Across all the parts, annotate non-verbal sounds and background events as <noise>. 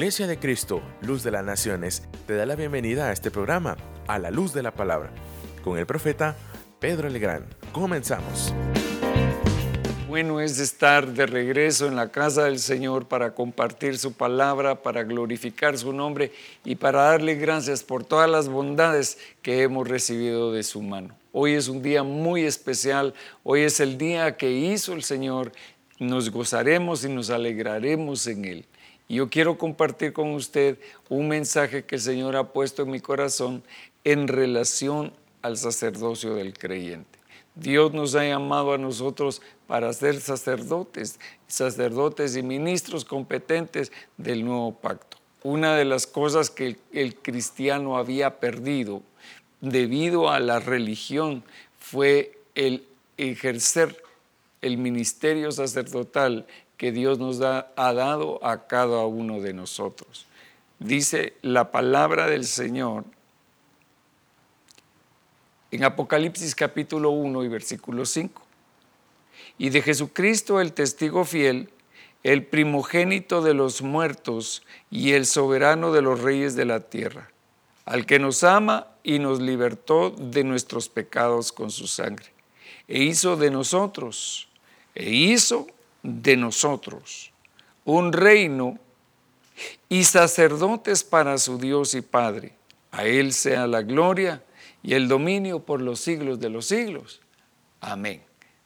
Iglesia de Cristo, Luz de las Naciones, te da la bienvenida a este programa, a la luz de la palabra, con el profeta Pedro Legrand. Comenzamos. Bueno es estar de regreso en la casa del Señor para compartir su palabra, para glorificar su nombre y para darle gracias por todas las bondades que hemos recibido de su mano. Hoy es un día muy especial, hoy es el día que hizo el Señor, nos gozaremos y nos alegraremos en él. Y yo quiero compartir con usted un mensaje que el Señor ha puesto en mi corazón en relación al sacerdocio del creyente. Dios nos ha llamado a nosotros para ser sacerdotes, sacerdotes y ministros competentes del nuevo pacto. Una de las cosas que el, cristiano había perdido debido a la religión fue el ejercer el ministerio sacerdotal que Dios nos ha dado a cada uno de nosotros. Dice la palabra del Señor en Apocalipsis capítulo 1 y versículo 5. Y de Jesucristo el testigo fiel, el primogénito de los muertos y el soberano de los reyes de la tierra, al que nos ama y nos libertó de nuestros pecados con su sangre, e hizo de nosotros, e hizo de nosotros un reino y sacerdotes para su Dios y Padre. A Él sea la gloria y el dominio por los siglos de los siglos. Amén.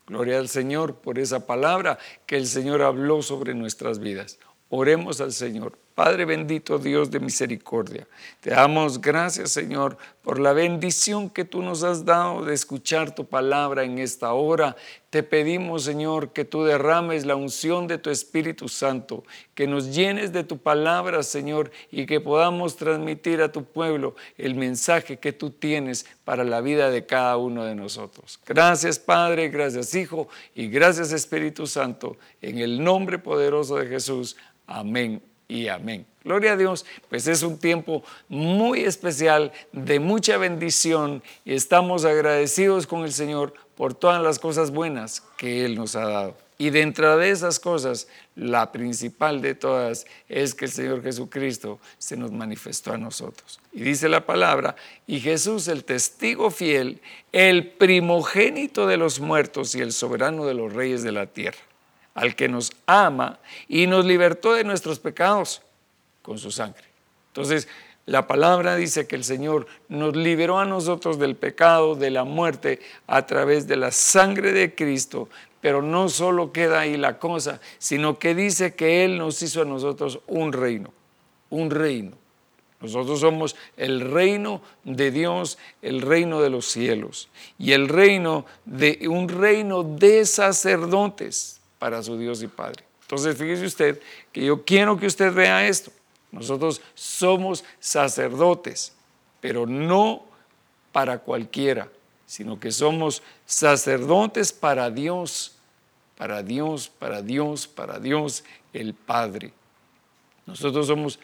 Gloria al Señor por esa palabra que el Señor habló sobre nuestras vidas. Oremos al Señor. Padre bendito, Dios de misericordia, te damos gracias, Señor, por la bendición que tú nos has dado de escuchar tu palabra en esta hora. Te pedimos, Señor, que tú derrames la unción de tu Espíritu Santo, que nos llenes de tu palabra, Señor, y que podamos transmitir a tu pueblo el mensaje que tú tienes para la vida de cada uno de nosotros. Gracias, Padre, gracias, Hijo, y gracias, Espíritu Santo, en el nombre poderoso de Jesús. Amén y amén. Gloria a Dios, pues es un tiempo muy especial, de mucha bendición y estamos agradecidos con el Señor por todas las cosas buenas que Él nos ha dado. Y dentro de esas cosas, la principal de todas es que el Señor Jesucristo se nos manifestó a nosotros. Y dice la palabra, y Jesús, el testigo fiel, el primogénito de los muertos y el soberano de los reyes de la tierra al que nos ama y nos libertó de nuestros pecados con su sangre. Entonces, la palabra dice que el Señor nos liberó a nosotros del pecado, de la muerte, a través de la sangre de Cristo. Pero no solo queda ahí la cosa, sino que dice que Él nos hizo a nosotros un reino, un reino. Nosotros somos el reino de Dios, el reino de los cielos y el reino de un reino de sacerdotes para su Dios y Padre. Entonces, fíjese usted que yo quiero que usted vea esto. Nosotros somos sacerdotes, pero no para cualquiera, sino que somos sacerdotes para Dios, para Dios, para Dios, para Dios el Padre. Nosotros somos,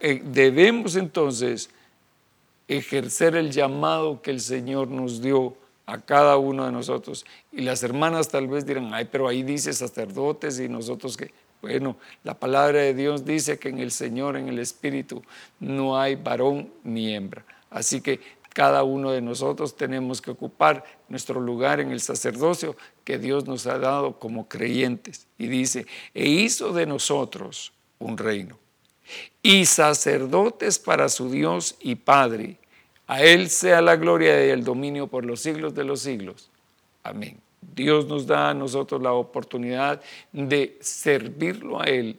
eh, debemos entonces ejercer el llamado que el Señor nos dio a cada uno de nosotros. Y las hermanas tal vez dirán, ay, pero ahí dice sacerdotes y nosotros que, bueno, la palabra de Dios dice que en el Señor, en el Espíritu, no hay varón ni hembra. Así que cada uno de nosotros tenemos que ocupar nuestro lugar en el sacerdocio que Dios nos ha dado como creyentes. Y dice, e hizo de nosotros un reino y sacerdotes para su Dios y Padre a Él sea la gloria y el dominio por los siglos de los siglos. Amén. Dios nos da a nosotros la oportunidad de servirlo a Él.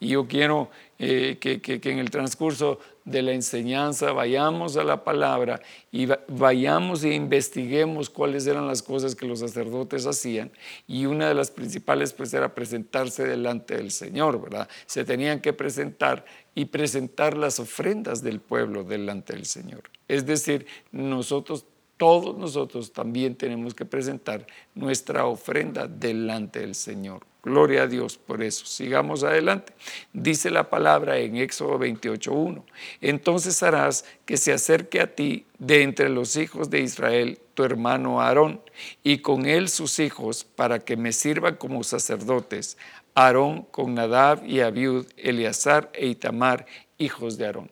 Y yo quiero eh, que, que, en el transcurso de la enseñanza vayamos a la palabra y vayamos e investiguemos cuáles eran las cosas que los sacerdotes hacían. Y una de las principales pues era presentarse delante del Señor, ¿verdad? Se tenían que presentar y presentar las ofrendas del pueblo delante del Señor. Es decir, nosotros, todos nosotros también tenemos que presentar nuestra ofrenda delante del Señor. Gloria a Dios por eso. Sigamos adelante. Dice la palabra en Éxodo 28.1. Entonces harás que se acerque a ti de entre los hijos de Israel tu hermano Aarón y con él sus hijos para que me sirvan como sacerdotes. Aarón con Nadab y Abiud, Eleazar e Itamar, hijos de Aarón.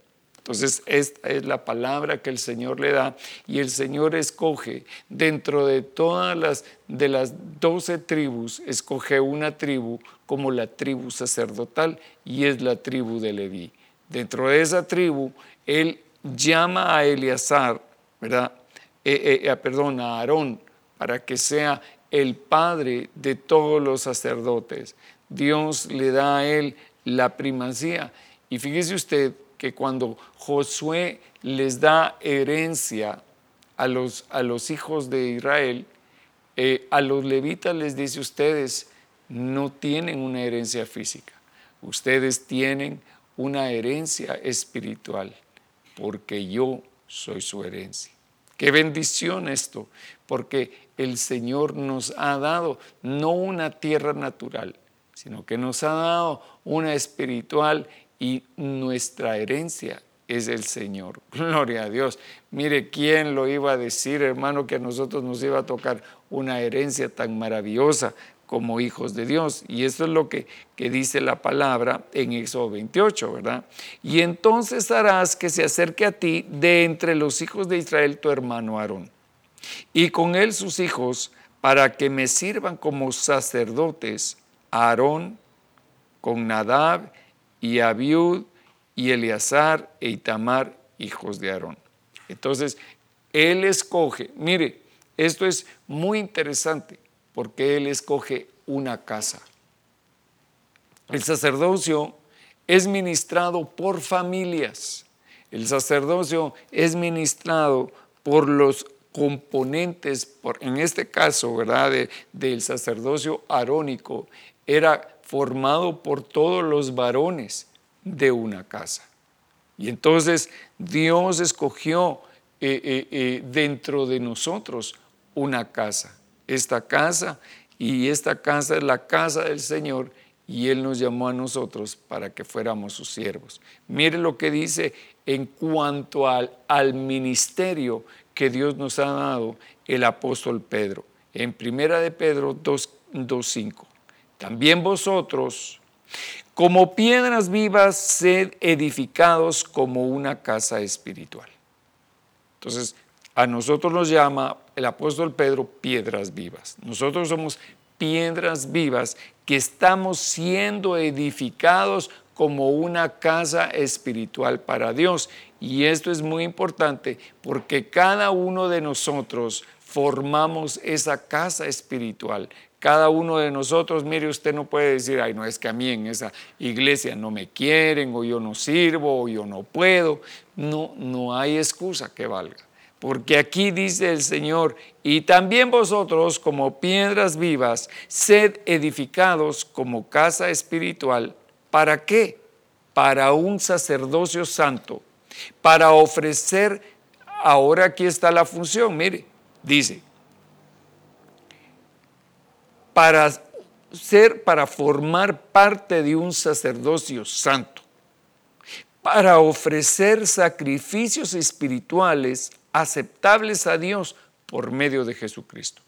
Entonces, esta es la palabra que el Señor le da y el Señor escoge dentro de todas las de las doce tribus, escoge una tribu como la tribu sacerdotal y es la tribu de Leví. Dentro de esa tribu, él llama a Eleazar, ¿verdad? Eh, eh, eh, perdón, a Aarón, para que sea el padre de todos los sacerdotes. Dios le da a él la primacía. Y fíjese usted que cuando Josué les da herencia a los, a los hijos de Israel, eh, a los levitas les dice ustedes no tienen una herencia física, ustedes tienen una herencia espiritual, porque yo soy su herencia. Qué bendición esto, porque el Señor nos ha dado no una tierra natural, sino que nos ha dado una espiritual y nuestra herencia es el Señor. <laughs> Gloria a Dios. Mire, ¿quién lo iba a decir, hermano, que a nosotros nos iba a tocar una herencia tan maravillosa como hijos de Dios? Y eso es lo que, que dice la palabra en Éxodo 28, ¿verdad? Y entonces harás que se acerque a ti de entre los hijos de Israel tu hermano Aarón, y con él sus hijos, para que me sirvan como sacerdotes, Aarón con Nadab y Abiud y Eleazar e Itamar, hijos de Aarón. Entonces, él escoge, mire, esto es muy interesante porque él escoge una casa. El sacerdocio es ministrado por familias. El sacerdocio es ministrado por los componentes, por, en este caso, ¿verdad?, del sacerdocio arónico, era formado por todos los varones de una casa. Y entonces Dios escogió eh, eh, eh, dentro de nosotros una casa. Esta casa y esta casa es la casa del Señor y Él nos llamó a nosotros para que fuéramos sus siervos. Mire lo que dice en cuanto al, al ministerio que Dios nos ha dado el apóstol Pedro. En primera de Pedro 2.5. También vosotros, como piedras vivas, sed edificados como una casa espiritual. Entonces, a nosotros nos llama el apóstol Pedro piedras vivas. Nosotros somos piedras vivas que estamos siendo edificados como una casa espiritual para Dios. Y esto es muy importante porque cada uno de nosotros formamos esa casa espiritual cada uno de nosotros, mire, usted no puede decir, ay, no es que a mí en esa iglesia no me quieren, o yo no sirvo, o yo no puedo. No, no hay excusa que valga. Porque aquí dice el Señor, y también vosotros como piedras vivas, sed edificados como casa espiritual. ¿Para qué? Para un sacerdocio santo, para ofrecer, ahora aquí está la función, mire, dice, para ser, para formar parte de un sacerdocio santo, para ofrecer sacrificios espirituales aceptables a Dios por medio de Jesucristo.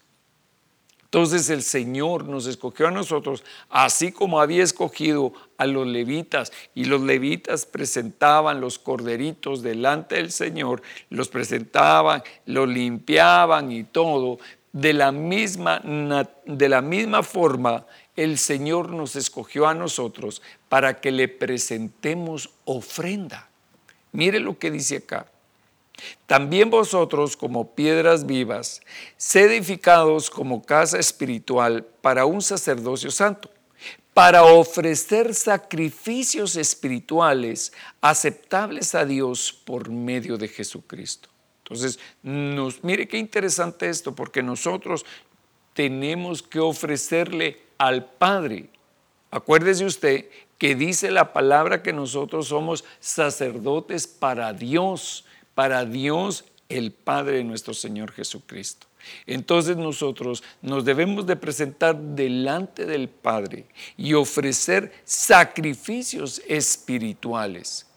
Entonces el Señor nos escogió a nosotros, así como había escogido a los levitas, y los levitas presentaban los corderitos delante del Señor, los presentaban, los limpiaban y todo, de la misma, de la misma forma, el Señor nos escogió a nosotros para que le presentemos ofrenda. Mire lo que dice acá. También vosotros, como piedras vivas, sed edificados como casa espiritual para un sacerdocio santo, para ofrecer sacrificios espirituales aceptables a Dios por medio de Jesucristo. Entonces, nos, mire qué interesante esto, porque nosotros tenemos que ofrecerle al Padre. Acuérdese usted que dice la palabra que nosotros somos sacerdotes para Dios, para Dios el Padre de nuestro Señor Jesucristo. Entonces nosotros nos debemos de presentar delante del Padre y ofrecer sacrificios espirituales.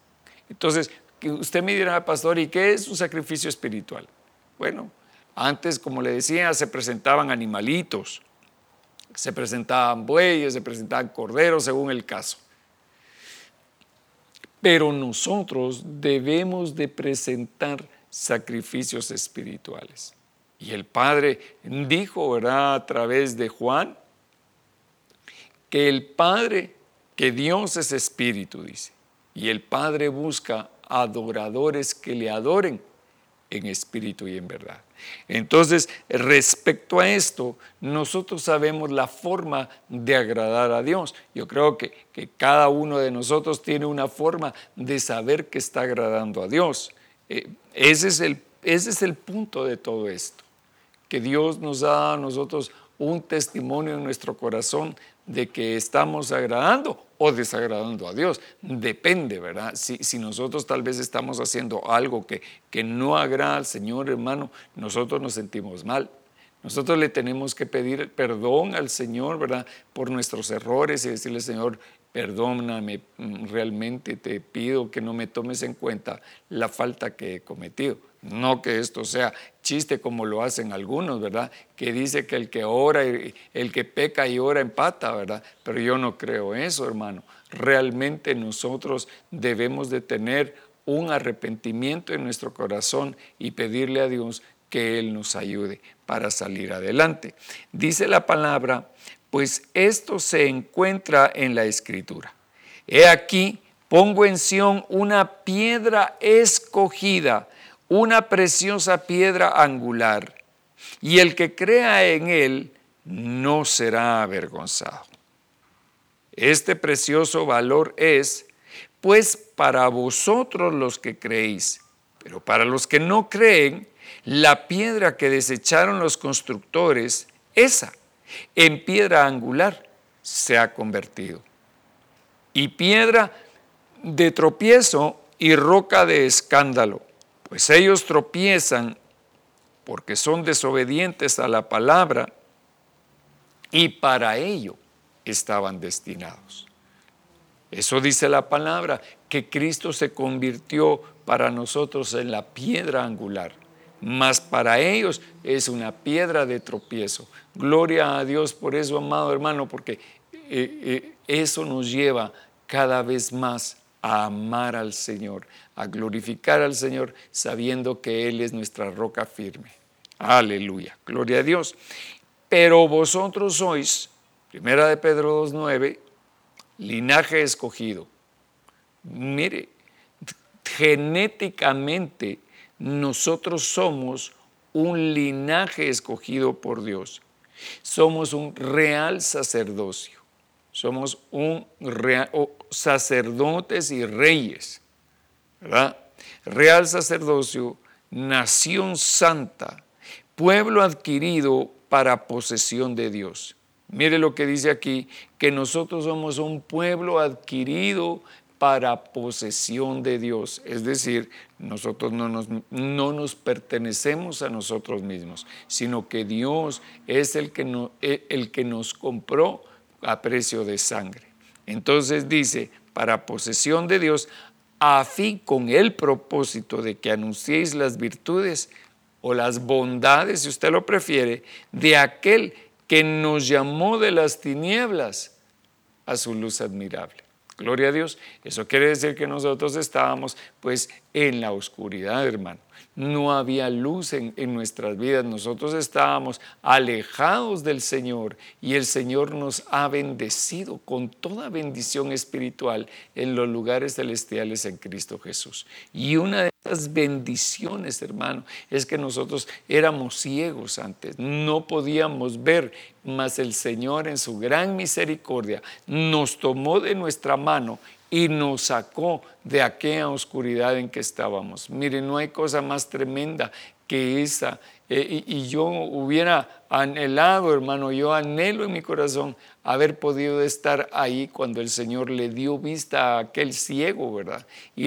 Entonces, usted me dirá, pastor, ¿y qué es un sacrificio espiritual? Bueno, antes, como le decía, se presentaban animalitos, Se presentaban bueyes, se presentaban corderos, según el caso. Pero nosotros debemos de presentar sacrificios espirituales. Y el Padre dijo, ¿verdad? A través de Juan, que el Padre, que Dios es espíritu, dice. Y el Padre busca adoradores que le adoren en espíritu y en verdad. Entonces, respecto a esto, nosotros sabemos la forma de agradar a Dios. Yo creo que, que cada uno de nosotros tiene una forma de saber que está agradando a Dios. Eh, ese, es el, ese es el punto de todo esto, que Dios nos da a nosotros un testimonio en nuestro corazón de que estamos agradando o desagradando a Dios. Depende, ¿verdad? Si, si, nosotros tal vez estamos haciendo algo que, que no agrada al Señor, hermano, nosotros nos sentimos mal. Nosotros le tenemos que pedir perdón al Señor, ¿verdad? Por nuestros errores y decirle, Señor, perdóname, mm, realmente te pido que no me tomes en cuenta la falta que he cometido. No que esto sea chiste como lo hacen algunos, ¿verdad? Que dice que el que ora, el que peca y ora empata, ¿verdad? Pero yo no creo eso, hermano. Realmente nosotros debemos de tener un arrepentimiento en nuestro corazón y pedirle a Dios que Él nos ayude para salir adelante. Dice la palabra, pues esto se encuentra en la escritura. He aquí, pongo en Sión una piedra escogida una preciosa piedra angular, y el que crea en él no será avergonzado. Este precioso valor es, pues, para vosotros los que creéis, pero para los que no creen, la piedra que desecharon los constructores, esa, en piedra angular, se ha convertido. Y piedra de tropiezo y roca de escándalo pues ellos tropiezan porque son desobedientes a la palabra y para ello estaban destinados. Eso dice la palabra, que Cristo se convirtió para nosotros en la piedra angular, mas para ellos es una piedra de tropiezo. Gloria a Dios por eso, amado hermano, porque eh, eh, eso nos lleva cada vez más a amar al Señor, a glorificar al Señor, sabiendo que Él es nuestra roca firme. Aleluya, gloria a Dios. Pero vosotros sois, primera de Pedro 2.9, linaje escogido. Mire, genéticamente nosotros somos un linaje escogido por Dios. Somos un real sacerdocio. Somos un sacerdotes y reyes, ¿verdad? Real sacerdocio, nación santa, pueblo adquirido para posesión de Dios. Mire lo que dice aquí, que nosotros somos un pueblo adquirido para posesión de Dios. Es decir, nosotros no nos, no nos pertenecemos a nosotros mismos, sino que Dios es el que, no, el que nos compró a precio de sangre. Entonces dice, para posesión de Dios, a fin con el propósito de que anunciéis las virtudes o las bondades, si usted lo prefiere, de aquel que nos llamó de las tinieblas a su luz admirable. Gloria a Dios. Eso quiere decir que nosotros estábamos pues en la oscuridad, hermano no había luz en, nuestras vidas, nosotros estábamos alejados del Señor y el Señor nos ha bendecido con toda bendición espiritual en los lugares celestiales en Cristo Jesús. Y una de esas bendiciones, hermano, es que nosotros éramos ciegos antes, no podíamos ver, mas el Señor en su gran misericordia nos tomó de nuestra mano y nos sacó de aquella oscuridad en que estábamos. Mire, no hay cosa más tremenda que esa. Eh, y, yo hubiera anhelado, hermano, yo anhelo en mi corazón haber podido estar ahí cuando el Señor le dio vista a aquel ciego, ¿verdad? Y,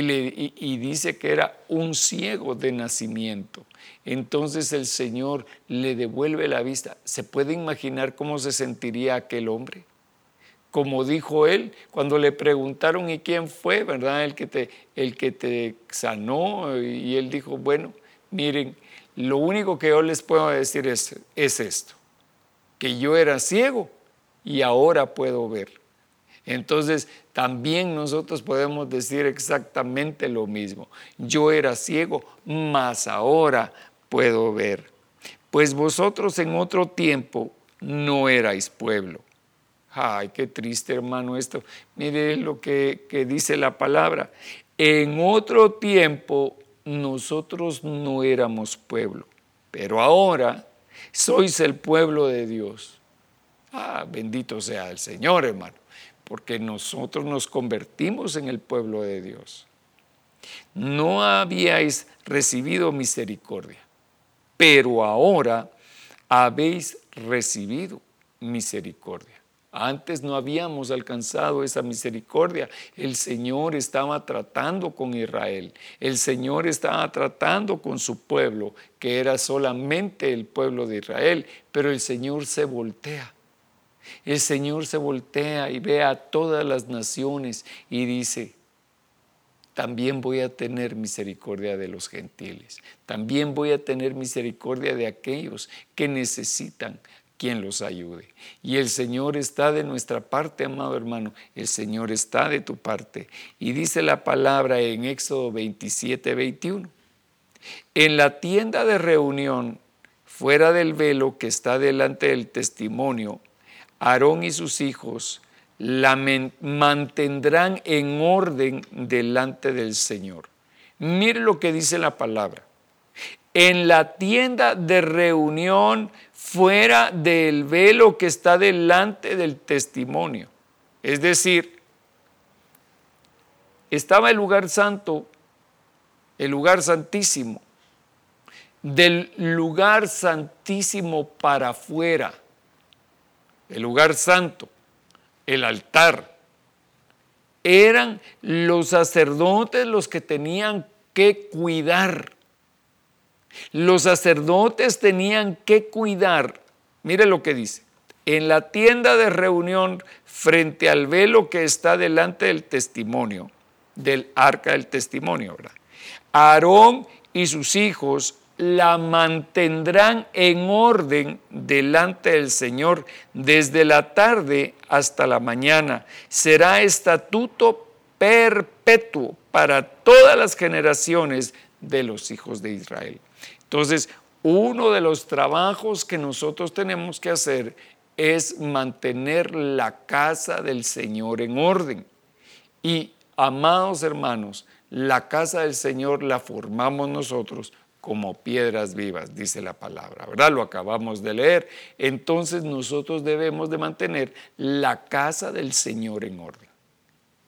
y dice que era un ciego de nacimiento. Entonces el Señor le devuelve la vista. ¿Se puede imaginar cómo se sentiría aquel hombre? Como dijo él, cuando le preguntaron y quién fue, ¿verdad? El que te, el que te sanó y él dijo, bueno, miren, lo único que yo les puedo decir es, es esto, que yo era ciego y ahora puedo ver. Entonces, también nosotros podemos decir exactamente lo mismo. Yo era ciego, mas ahora puedo ver. Pues vosotros en otro tiempo no erais pueblo. Ay, qué triste hermano esto. Mire lo que, que dice la palabra. En otro tiempo nosotros no éramos pueblo, pero ahora sois el pueblo de Dios. Ah, bendito sea el Señor, hermano porque nosotros nos convertimos en el pueblo de Dios. No habíais recibido misericordia, pero ahora habéis recibido misericordia. Antes no habíamos alcanzado esa misericordia. El Señor estaba tratando con Israel. El Señor estaba tratando con su pueblo, que era solamente el pueblo de Israel. Pero el Señor se voltea el Señor se voltea y ve a todas las naciones y dice, también voy a tener misericordia de los gentiles, también voy a tener misericordia de aquellos que necesitan quien los ayude. Y el Señor está de nuestra parte, amado hermano, el Señor está de tu parte. Y dice la palabra en Éxodo 27, 21. En la tienda de reunión, fuera del velo que está delante del testimonio, Aarón y sus hijos la mantendrán en orden delante del Señor. Mire lo que dice la palabra. En la tienda de reunión fuera del velo que está delante del testimonio. Es decir, estaba el lugar santo, el lugar santísimo, del lugar santísimo para afuera el lugar santo, el altar, eran los sacerdotes los que tenían que cuidar. Los sacerdotes tenían que cuidar. Mire lo que dice. En la tienda de reunión frente al velo que está delante del testimonio, del arca del testimonio, ¿verdad? Aarón y sus hijos la mantendrán en orden delante del Señor desde la tarde hasta la mañana. Será estatuto perpetuo para todas las generaciones de los hijos de Israel. Entonces, uno de los trabajos que nosotros tenemos que hacer es mantener la casa del Señor en orden. Y, amados hermanos, la casa del Señor la formamos nosotros como piedras vivas, dice la palabra, ¿verdad? Lo acabamos de leer. Entonces nosotros debemos de mantener la casa del Señor en orden.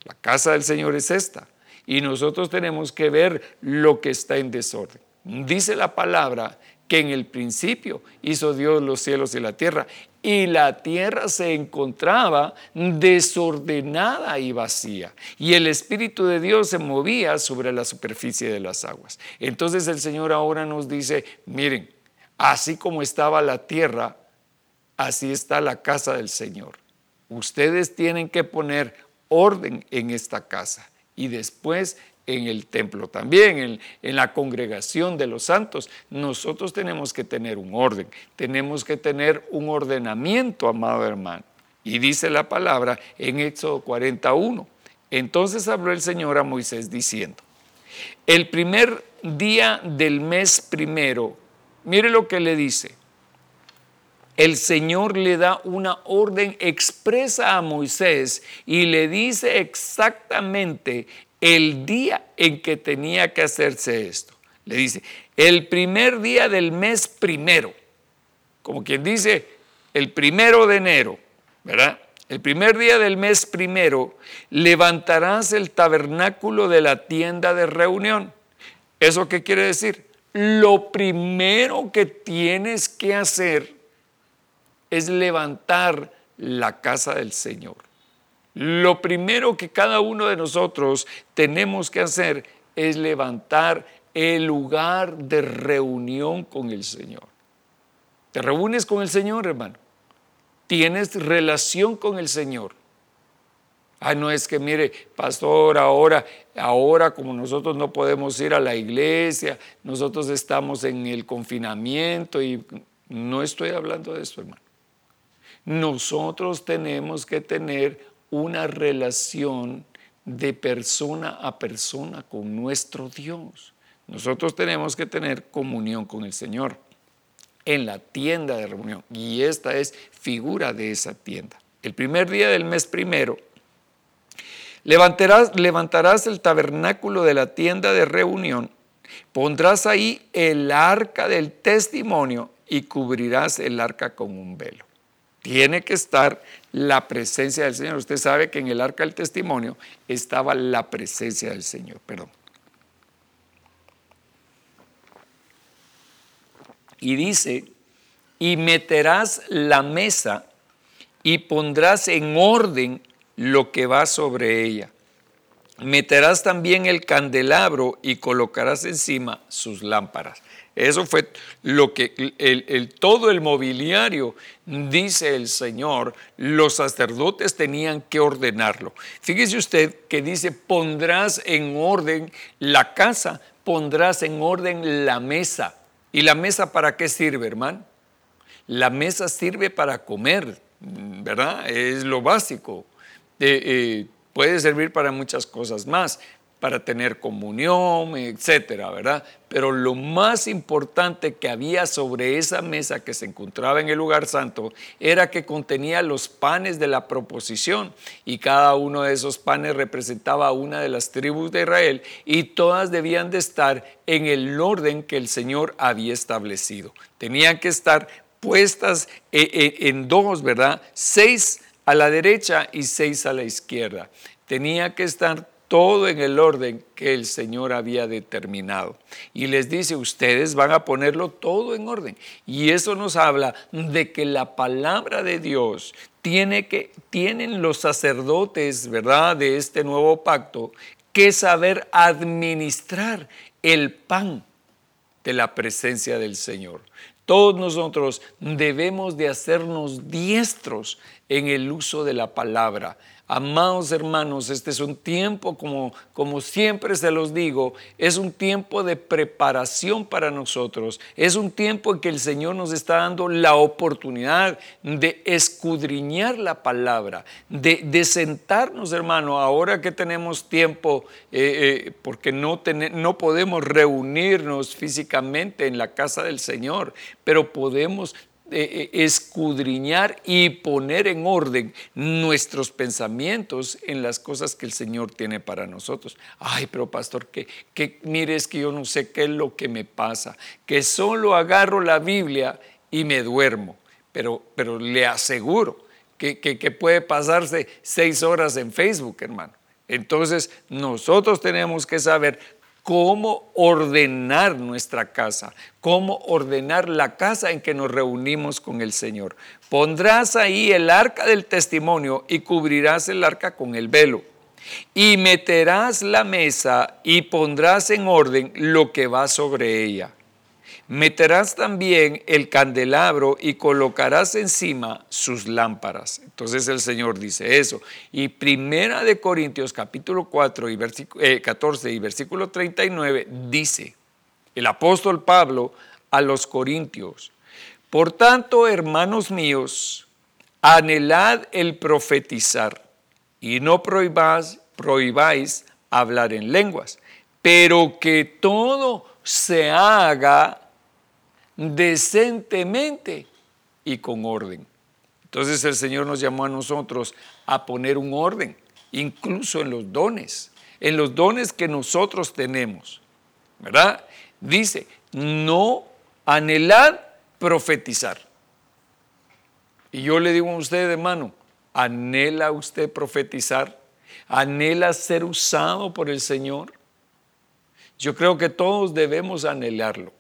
La casa del Señor es esta. Y nosotros tenemos que ver lo que está en desorden. Dice la palabra que en el principio hizo Dios los cielos y la tierra y la tierra se encontraba desordenada y vacía, y el Espíritu de Dios se movía sobre la superficie de las aguas. Entonces el Señor ahora nos dice, miren, así como estaba la tierra, así está la casa del Señor. Ustedes tienen que poner orden en esta casa y después en el templo también, en, en, la congregación de los santos. Nosotros tenemos que tener un orden, tenemos que tener un ordenamiento, amado hermano. Y dice la palabra en Éxodo 41. Entonces habló el Señor a Moisés diciendo, el primer día del mes primero, mire lo que le dice, el Señor le da una orden expresa a Moisés y le dice exactamente el día en que tenía que hacerse esto. Le dice, el primer día del mes primero, como quien dice, el primero de enero, ¿verdad? El primer día del mes primero levantarás el tabernáculo de la tienda de reunión. ¿Eso qué quiere decir? Lo primero que tienes que hacer es levantar la casa del Señor. Lo primero que cada uno de nosotros tenemos que hacer es levantar el lugar de reunión con el Señor. ¿Te reúnes con el Señor, hermano? ¿Tienes relación con el Señor? Ah, no es que mire, pastor, ahora, ahora como nosotros no podemos ir a la iglesia, nosotros estamos en el confinamiento y no estoy hablando de eso, hermano. nosotros tenemos que tener una relación de persona a persona con nuestro Dios. Nosotros tenemos que tener comunión con el Señor en la tienda de reunión. Y esta es figura de esa tienda. El primer día del mes primero, levantarás, levantarás el tabernáculo de la tienda de reunión, pondrás ahí el arca del testimonio y cubrirás el arca con un velo. Tiene que estar la presencia del Señor. Usted sabe que en el arca del testimonio estaba la presencia del Señor. Perdón. Y dice, y meterás la mesa y pondrás en orden lo que va sobre ella. Meterás también el candelabro y colocarás encima sus lámparas. Eso fue lo que el, todo el mobiliario, dice el Señor, los sacerdotes tenían que ordenarlo. Fíjese usted que dice, pondrás en orden la casa, pondrás en orden la mesa. ¿Y la mesa para qué sirve, hermano? La mesa sirve para comer, ¿verdad? Es lo básico. Eh, eh, puede servir para muchas cosas más, para tener comunión, etcétera, ¿verdad? Pero lo más importante que había sobre esa mesa que se encontraba en el lugar santo era que contenía los panes de la proposición y cada uno de esos panes representaba una de las tribus de Israel y todas debían de estar en el orden que el Señor había establecido. Tenían que estar puestas eh, eh, en dos, ¿verdad? Seis a la derecha y seis a la izquierda. Tenía que estar todo en el orden que el Señor había determinado. Y les dice, ustedes van a ponerlo todo en orden. Y eso nos habla de que la palabra de Dios tiene que, tienen los sacerdotes, ¿verdad?, de este nuevo pacto, que saber administrar el pan de la presencia del Señor. Todos nosotros debemos de hacernos diestros en el uso de la palabra Amados hermanos, este es un tiempo, como, como siempre se los digo, es un tiempo de preparación para nosotros. Es un tiempo en que el Señor nos está dando la oportunidad de escudriñar la palabra, de, sentarnos, hermano, ahora que tenemos tiempo, eh, eh, porque no, no podemos reunirnos físicamente en la casa del Señor, pero podemos eh, eh, escudriñar y poner en orden nuestros pensamientos en las cosas que el Señor tiene para nosotros. Ay, pero pastor, que, que mire, es que yo no sé qué es lo que me pasa, que solo agarro la Biblia y me duermo, pero, pero le aseguro que, que puede pasarse seis horas en Facebook, hermano. Entonces, nosotros tenemos que saber cómo ordenar nuestra casa, cómo ordenar la casa en que nos reunimos con el Señor. Pondrás ahí el arca del testimonio y cubrirás el arca con el velo. Y meterás la mesa y pondrás en orden lo que va sobre ella Meterás también el candelabro y colocarás encima sus lámparas. Entonces el Señor dice eso. Y primera de Corintios capítulo 4 y 14 eh, y versículo 39 dice el apóstol Pablo a los Corintios, por tanto, hermanos míos, anhelad el profetizar y no prohibáis, prohibáis hablar en lenguas, pero que todo se haga decentemente y con orden. Entonces el Señor nos llamó a nosotros a poner un orden, incluso en los dones, en los dones que nosotros tenemos. ¿Verdad? Dice, no anhelar profetizar. Y yo le digo a usted, hermano, ¿anhela usted profetizar? ¿Anhela ser usado por el Señor? Yo creo que todos debemos anhelarlo.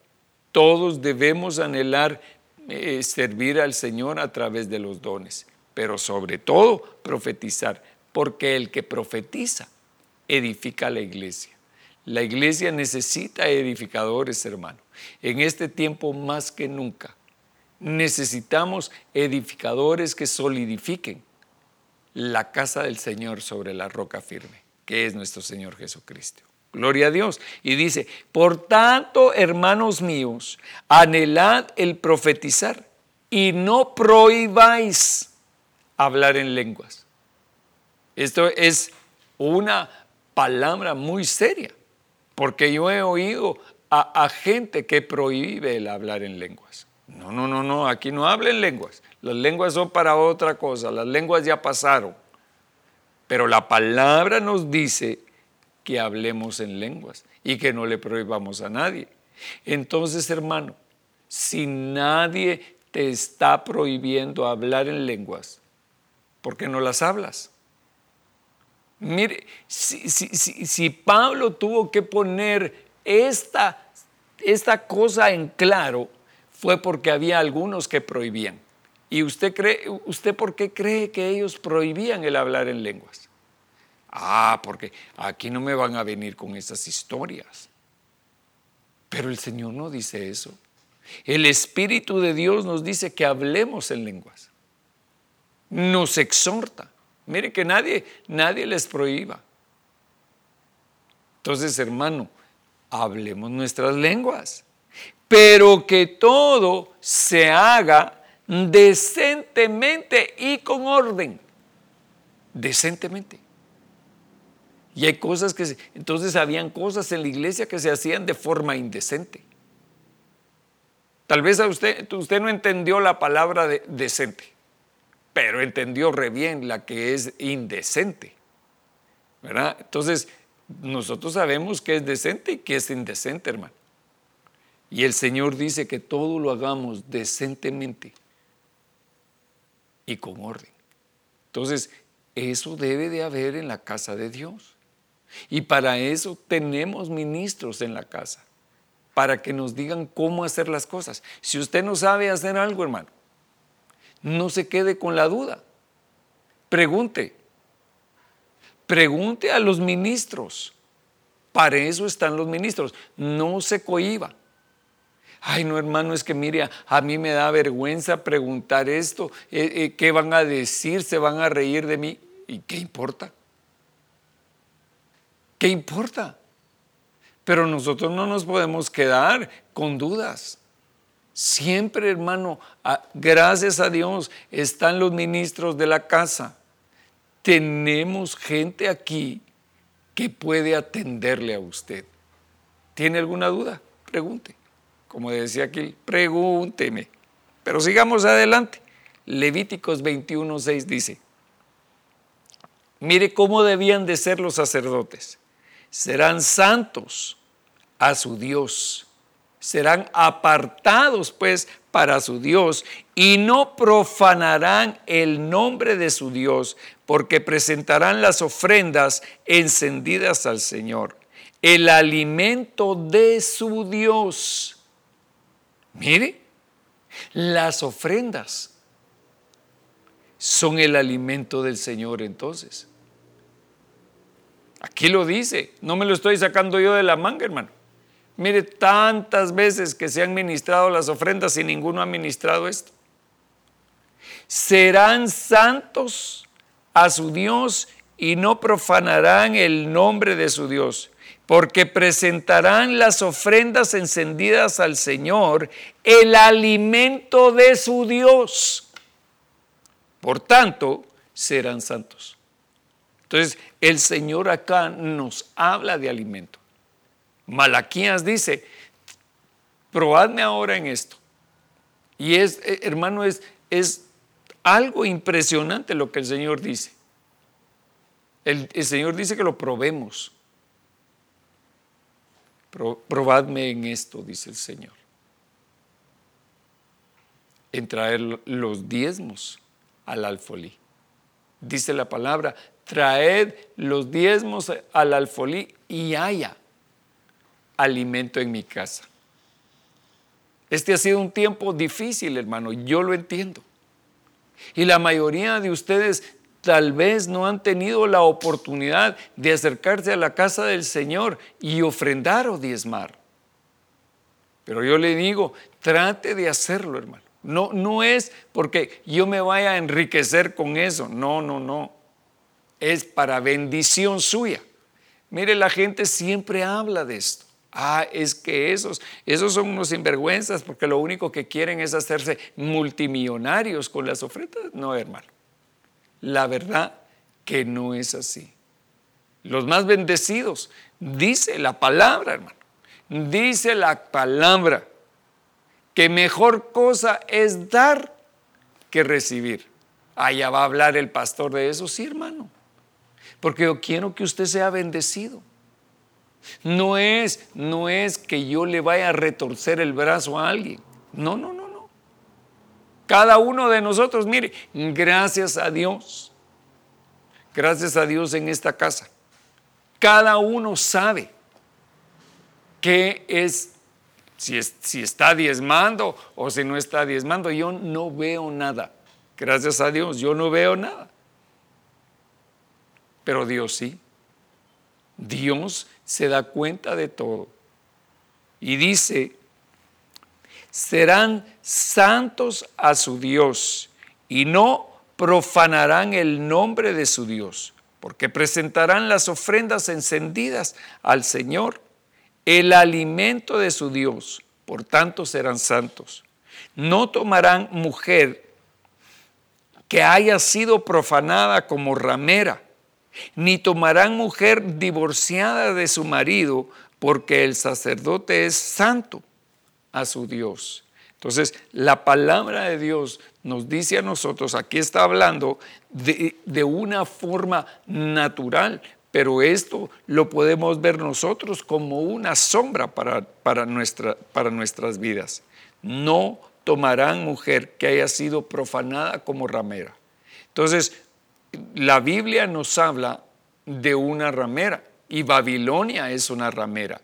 Todos debemos anhelar eh, servir al Señor a través de los dones, pero sobre todo profetizar, porque el que profetiza edifica la iglesia. La iglesia necesita edificadores, hermano. En este tiempo más que nunca necesitamos edificadores que solidifiquen la casa del Señor sobre la roca firme, que es nuestro Señor Jesucristo. Gloria a Dios. Y dice, por tanto, hermanos míos, anhelad el profetizar y no prohibáis. hablar en lenguas. Esto es una palabra muy seria, porque yo he oído a, a, gente que prohíbe el hablar en lenguas. No, no, no, no, aquí no hablen lenguas. Las lenguas son para otra cosa, las lenguas ya pasaron. Pero la palabra nos dice que hablemos en lenguas y que no le prohibamos a nadie. Entonces, hermano, si nadie te está prohibiendo hablar en lenguas, ¿por qué no las hablas? Mire, si, si Pablo tuvo que poner esta, esta cosa en claro, fue porque había algunos que prohibían. ¿Y usted, cree, usted por qué cree que ellos prohibían el hablar en lenguas? Ah, porque aquí no me van a venir con esas historias. Pero el Señor no dice eso. El Espíritu de Dios nos dice que hablemos en lenguas. Nos exhorta. Mire que nadie, nadie les prohíba. Entonces, hermano, hablemos nuestras lenguas. Pero que todo se haga decentemente y con orden. Decentemente. Y hay cosas que, entonces habían cosas en la iglesia que se hacían de forma indecente. Tal vez a usted, usted no entendió la palabra de, decente, pero entendió re bien la que es indecente. ¿verdad? Entonces, nosotros sabemos que es decente y que es indecente, hermano. Y el Señor dice que todo lo hagamos decentemente y con orden. Entonces, eso debe de haber en la casa de Dios. Y para eso tenemos ministros en la casa, para que nos digan cómo hacer las cosas. Si usted no sabe hacer algo, hermano, no se quede con la duda. Pregunte. Pregunte a los ministros. Para eso están los ministros. No se cohiba. Ay, no, hermano, es que mire, a mí me da vergüenza preguntar esto. Eh, eh, ¿Qué van a decir? ¿Se van a reír de mí? ¿Y qué importa? ¿Qué importa? Pero nosotros no nos podemos quedar con dudas. Siempre, hermano, gracias a Dios, están los ministros de la casa. Tenemos gente aquí que puede atenderle a usted. ¿Tiene alguna duda? Pregunte. Como decía aquí, pregúnteme. Pero sigamos adelante. Levíticos 21.6 dice, mire cómo debían de ser los sacerdotes. Serán santos a su Dios. Serán apartados pues para su Dios y no profanarán el nombre de su Dios porque presentarán las ofrendas encendidas al Señor, el alimento de su Dios Mire, las ofrendas son el alimento del Señor entonces. Aquí lo dice, no me lo estoy sacando yo de la manga, hermano. Mire, tantas veces que se han ministrado las ofrendas y ninguno ha ministrado esto. Serán santos a su Dios y no profanarán el nombre de su Dios porque presentarán las ofrendas encendidas al Señor, el alimento de su Dios. Por tanto, serán santos. Entonces, el Señor acá nos habla de alimento. Malaquías dice, probadme ahora en esto. Y es, eh, hermano, es, es algo impresionante lo que el Señor dice. El, Señor dice que lo probemos probadme en esto, dice el Señor, en traer los diezmos al alfolí. Dice la palabra, traed los diezmos al alfolí y haya alimento en mi casa. Este ha sido un tiempo difícil, hermano, yo lo entiendo. Y la mayoría de ustedes tal vez no han tenido la oportunidad de acercarse a la casa del Señor y ofrendar o diezmar. Pero yo le digo, trate de hacerlo, hermano. No, no es porque yo me vaya a enriquecer con eso. No, no, no. Es para bendición suya. Mire, la gente siempre habla de esto. Ah, es que esos, esos son unos sinvergüenzas porque lo único que quieren es hacerse multimillonarios con las ofrendas. No, hermano. la verdad que no es así. Los más bendecidos, dice la palabra, hermano, dice la palabra, que mejor cosa es dar que recibir. Allá va a hablar el pastor de eso, sí, hermano. Porque yo quiero que usted sea bendecido. No es, no es que yo le vaya a retorcer el brazo a alguien. No, no, no, no. Cada uno de nosotros, mire, gracias a Dios. Gracias a Dios en esta casa. Cada uno sabe qué es si, si, está diezmando o si no está diezmando. Yo no veo nada. Gracias a Dios, yo no veo nada. Pero Dios sí. Dios se da cuenta de todo. Y dice, serán santos a su Dios y no profanarán el nombre de su Dios, porque presentarán las ofrendas encendidas al Señor, el alimento de su Dios, por tanto serán santos. No tomarán mujer que haya sido profanada como ramera, ni tomarán mujer divorciada de su marido, porque el sacerdote es santo a su Dios. Entonces, la palabra de Dios nos dice a nosotros, aquí está hablando de, una forma natural, pero esto lo podemos ver nosotros como una sombra para, para nuestras vidas. No tomarán mujer que haya sido profanada como ramera. Entonces, la Biblia nos habla de una ramera y Babilonia es una ramera.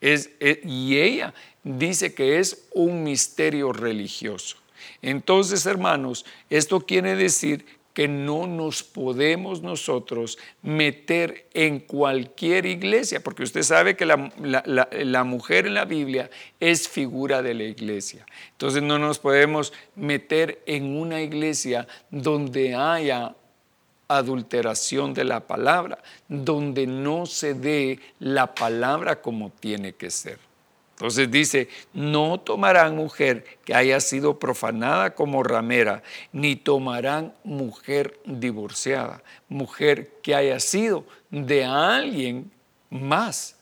Y ella dice que es un misterio religioso. Entonces, hermanos, esto quiere decir que no nos podemos nosotros meter en cualquier iglesia, porque usted sabe que la, mujer en la Biblia es figura de la iglesia. Entonces no nos podemos meter en una iglesia donde haya adulteración de la palabra, donde no se dé la palabra como tiene que ser. Entonces dice, no tomarán mujer que haya sido profanada como ramera, ni tomarán mujer divorciada, mujer que haya sido de alguien más.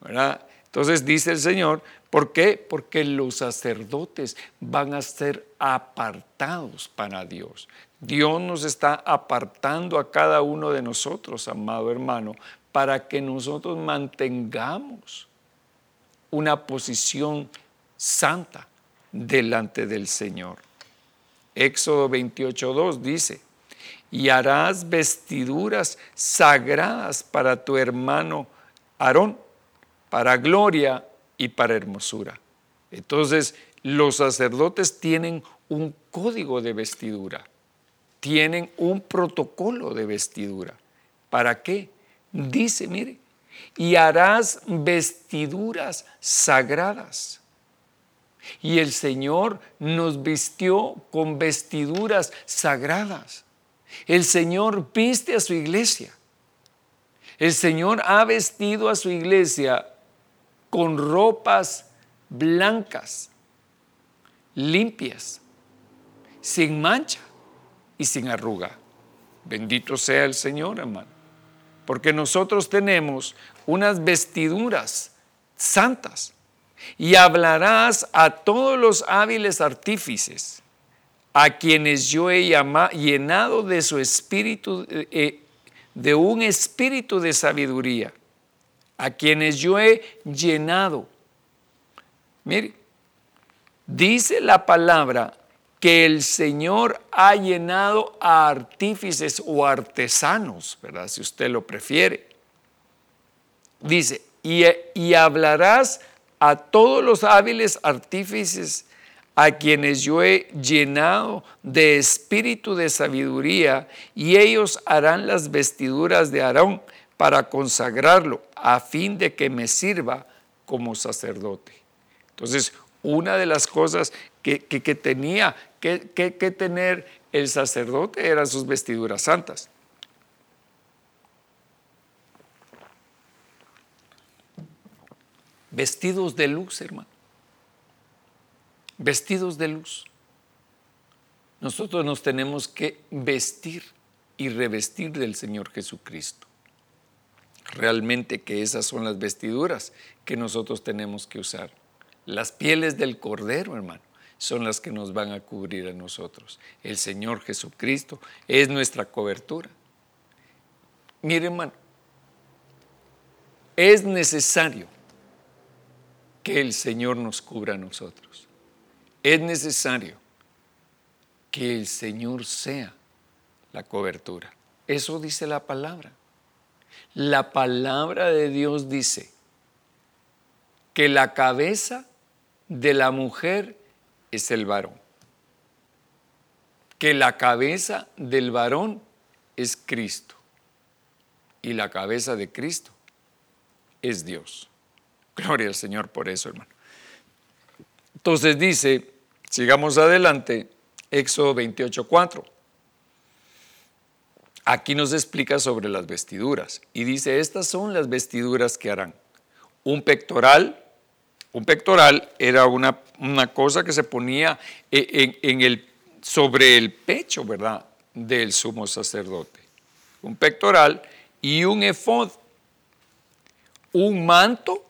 ¿verdad? Entonces dice el Señor, ¿por qué? Porque los sacerdotes van a ser apartados para Dios. Dios nos está apartando a cada uno de nosotros, amado hermano, para que nosotros mantengamos una posición santa delante del Señor. Éxodo 28.2 dice, y harás vestiduras sagradas para tu hermano Aarón, para gloria y para hermosura. Entonces, los sacerdotes tienen un código de vestidura tienen un protocolo de vestidura. ¿Para qué? Dice, mire, y harás vestiduras sagradas. Y el Señor nos vistió con vestiduras sagradas. El Señor viste a su iglesia. El Señor ha vestido a su iglesia con ropas blancas, limpias, sin mancha y sin arruga. Bendito sea el Señor, hermano. Porque nosotros tenemos unas vestiduras santas y hablarás a todos los hábiles artífices, a quienes yo he llenado de su espíritu, eh, eh, de un espíritu de sabiduría, a quienes yo he llenado. Mire, dice la palabra que el Señor ha llenado a artífices o artesanos, ¿verdad? Si usted lo prefiere. Dice, y, y hablarás a todos los hábiles artífices a quienes yo he llenado de espíritu de sabiduría, y ellos harán las vestiduras de Aarón para consagrarlo, a fin de que me sirva como sacerdote. Entonces, una de las cosas que, que tenía que, tener el sacerdote eran sus vestiduras santas. Vestidos de luz, hermano. Vestidos de luz. Nosotros nos tenemos que vestir y revestir del Señor Jesucristo. Realmente que esas son las vestiduras que nosotros tenemos que usar. Las pieles del cordero, hermano, son las que nos van a cubrir a nosotros. El Señor Jesucristo es nuestra cobertura. Mire, hermano, es necesario que el Señor nos cubra a nosotros. Es necesario que el Señor sea la cobertura. Eso dice la palabra. La palabra de Dios dice que la cabeza de la mujer es el varón. Que la cabeza del varón es Cristo. Y la cabeza de Cristo es Dios. Gloria al Señor por eso, hermano. Entonces dice, sigamos adelante, Éxodo 28:4. Aquí nos explica sobre las vestiduras y dice, estas son las vestiduras que harán. Un pectoral, un pectoral era una, una cosa que se ponía e, en, el, sobre el pecho, ¿verdad?, del sumo sacerdote. Un pectoral y un efod, un manto,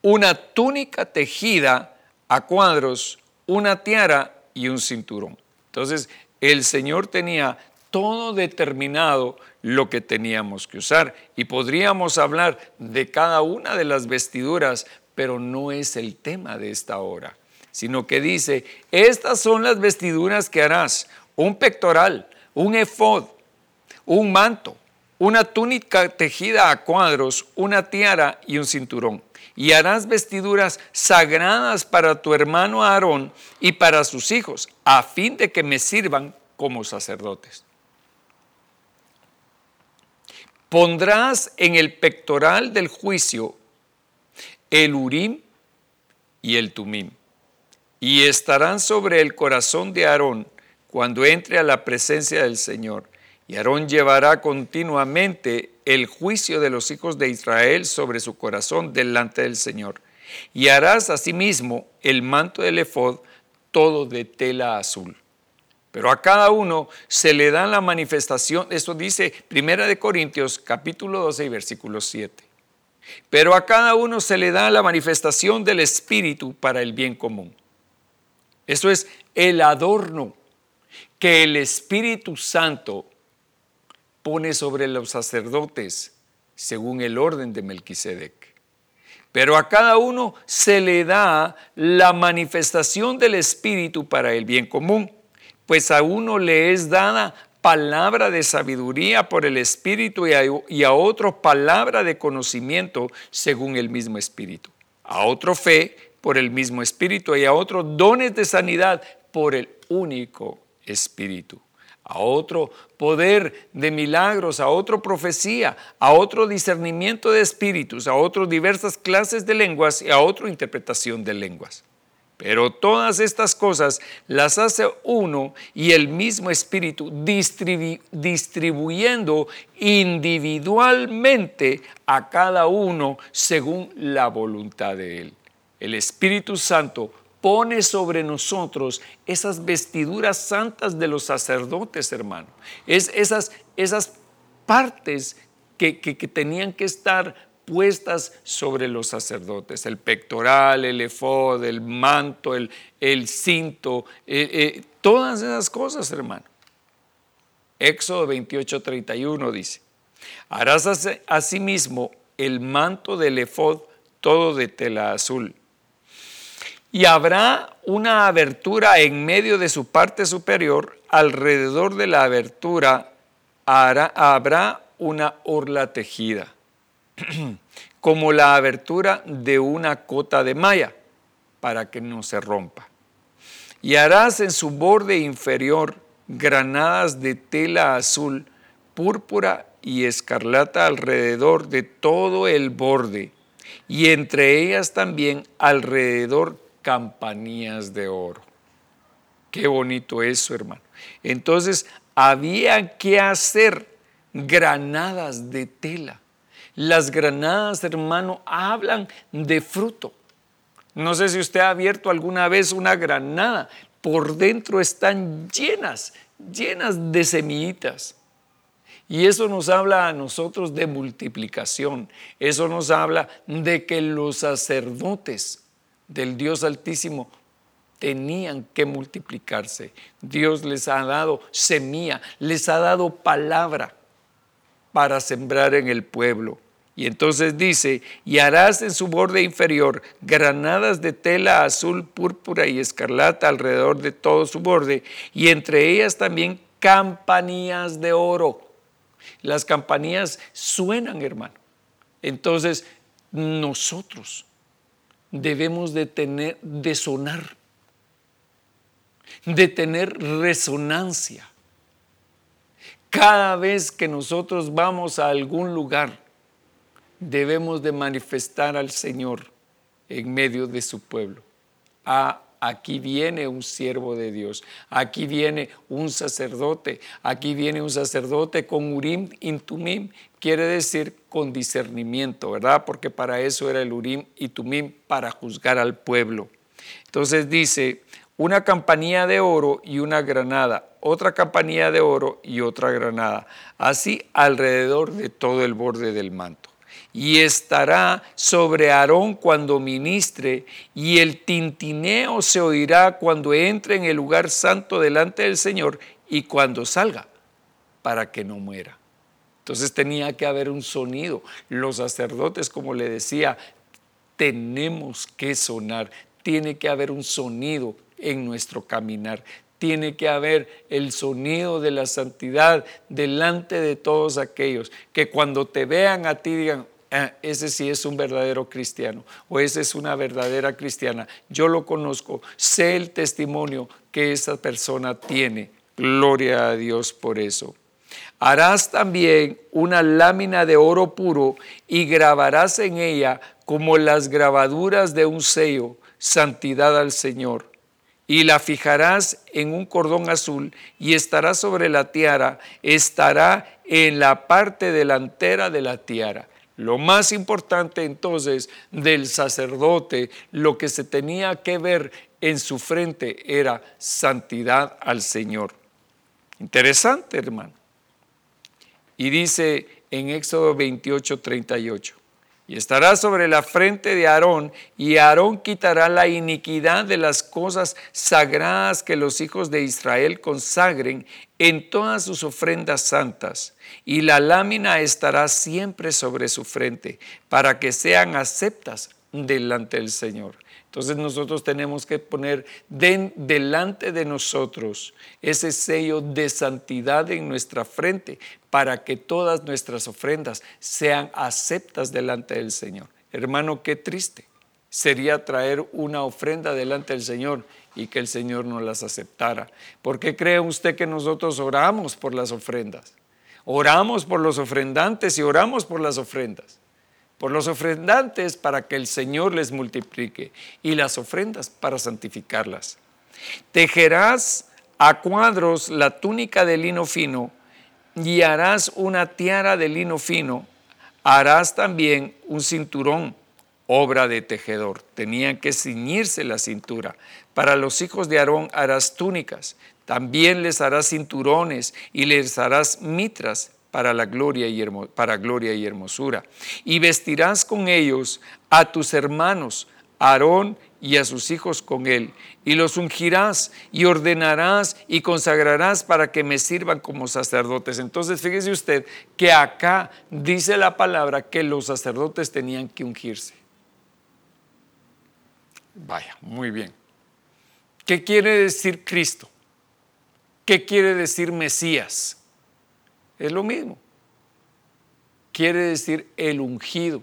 una túnica tejida a cuadros, una tiara y un cinturón. Entonces, el Señor tenía todo determinado lo que teníamos que usar y podríamos hablar de cada una de las vestiduras, pero no es el tema de esta hora, sino que dice, estas son las vestiduras que harás, un pectoral, un efod, un manto, una túnica tejida a cuadros, una tiara y un cinturón. Y harás vestiduras sagradas para tu hermano Aarón y para sus hijos, a fin de que me sirvan como sacerdotes. Pondrás en el pectoral del juicio el Urim y el Tumim, y estarán sobre el corazón de Aarón cuando entre a la presencia del Señor. Y Aarón llevará continuamente el juicio de los hijos de Israel sobre su corazón delante del Señor. Y harás asimismo el manto del efod todo de tela azul. Pero a cada uno se le da la manifestación, eso dice Primera de Corintios capítulo 12 y versículo 7. Pero a cada uno se le da la manifestación del Espíritu para el bien común. Eso es el adorno que el Espíritu Santo pone sobre los sacerdotes según el orden de Melquisedec. Pero a cada uno se le da la manifestación del Espíritu para el bien común pues a uno le es dada palabra de sabiduría por el Espíritu y a, otro palabra de conocimiento según el mismo Espíritu. A otro fe por el mismo Espíritu y a otro dones de sanidad por el único Espíritu. A otro poder de milagros, a otro profecía, a otro discernimiento de espíritus, a otro diversas clases de lenguas y a otro interpretación de lenguas. Pero todas estas cosas las hace uno y el mismo Espíritu distribuyendo individualmente a cada uno según la voluntad de Él. El Espíritu Santo pone sobre nosotros esas vestiduras santas de los sacerdotes, hermano. Es esas, esas partes que, que tenían que estar puestas sobre los sacerdotes, el pectoral, el efod, el manto, el, el cinto, eh, eh, todas esas cosas, hermano. Éxodo 28, 31 dice, harás asimismo el manto del efod todo de tela azul. Y habrá una abertura en medio de su parte superior, alrededor de la abertura habrá una orla tejida <clears throat> como la abertura de una cota de malla para que no se rompa. Y harás en su borde inferior granadas de tela azul, púrpura y escarlata alrededor de todo el borde, y entre ellas también alrededor campanillas de oro. Qué bonito eso, hermano. Entonces, había que hacer granadas de tela las granadas, hermano, hablan de fruto. No sé si usted ha abierto alguna vez una granada. Por dentro están llenas, llenas de semillitas. Y eso nos habla a nosotros de multiplicación. Eso nos habla de que los sacerdotes del Dios Altísimo tenían que multiplicarse. Dios les ha dado semilla, les ha dado palabra para sembrar en el pueblo. Y entonces dice, y harás en su borde inferior granadas de tela azul, púrpura y escarlata alrededor de todo su borde, y entre ellas también campanillas de oro. Las campanillas suenan, hermano. Entonces, nosotros debemos de tener, de sonar, de tener resonancia. Cada vez que nosotros vamos a algún lugar, debemos de manifestar al Señor en medio de su pueblo. Ah, aquí viene un siervo de Dios, aquí viene un sacerdote, aquí viene un sacerdote con Urim y Tumim, quiere decir con discernimiento, ¿verdad? Porque para eso era el Urim y Tumim, para juzgar al pueblo. Entonces dice, una campanilla de oro y una granada, otra campanilla de oro y otra granada, así alrededor de todo el borde del manto y estará sobre Aarón cuando ministre, y el tintineo se oirá cuando entre en el lugar santo delante del Señor y cuando salga, para que no muera. Entonces tenía que haber un sonido. Los sacerdotes, como le decía, tenemos que sonar, tiene que haber un sonido en nuestro caminar. Tiene que haber el sonido de la santidad delante de todos aquellos que cuando te vean a ti digan, ese sí es un verdadero cristiano o esa es una verdadera cristiana. Yo lo conozco, sé el testimonio que esa persona tiene. Gloria a Dios por eso. Harás también una lámina de oro puro y grabarás en ella como las grabaduras de un sello, santidad al Señor. Y la fijarás en un cordón azul y estará sobre la tiara, estará en la parte delantera de la tiara. Lo más importante entonces del sacerdote, lo que se tenía que ver en su frente era santidad al Señor. Interesante, hermano. Y dice en Éxodo 28, 38 y estará sobre la frente de Aarón, y Aarón quitará la iniquidad de las cosas sagradas que los hijos de Israel consagren en todas sus ofrendas santas, y la lámina estará siempre sobre su frente, para que sean aceptas delante del Señor. Entonces nosotros tenemos que poner delante de nosotros ese sello de santidad en nuestra frente para que todas nuestras ofrendas sean aceptas delante del Señor. Hermano, qué triste sería traer una ofrenda delante del Señor y que el Señor no las aceptara. ¿Por qué cree usted que nosotros oramos por las ofrendas? Oramos por los ofrendantes y oramos por las ofrendas por los ofrendantes para que el Señor les multiplique y las ofrendas para santificarlas. Tejerás a cuadros la túnica de lino fino y harás una tiara de lino fino. Harás también un cinturón, obra de tejedor. Tenían que ciñirse la cintura. Para los hijos de Aarón harás túnicas. También les harás cinturones y les harás mitras para la gloria y, gloria y hermosura. Y vestirás con ellos a tus hermanos, Aarón y a sus hijos con él, y los ungirás y ordenarás y consagrarás para que me sirvan como sacerdotes. Entonces fíjese usted que acá dice la palabra que los sacerdotes tenían que ungirse. Vaya, muy bien. ¿Qué quiere decir Cristo? ¿Qué quiere decir Mesías? Es lo mismo. Quiere decir el ungido.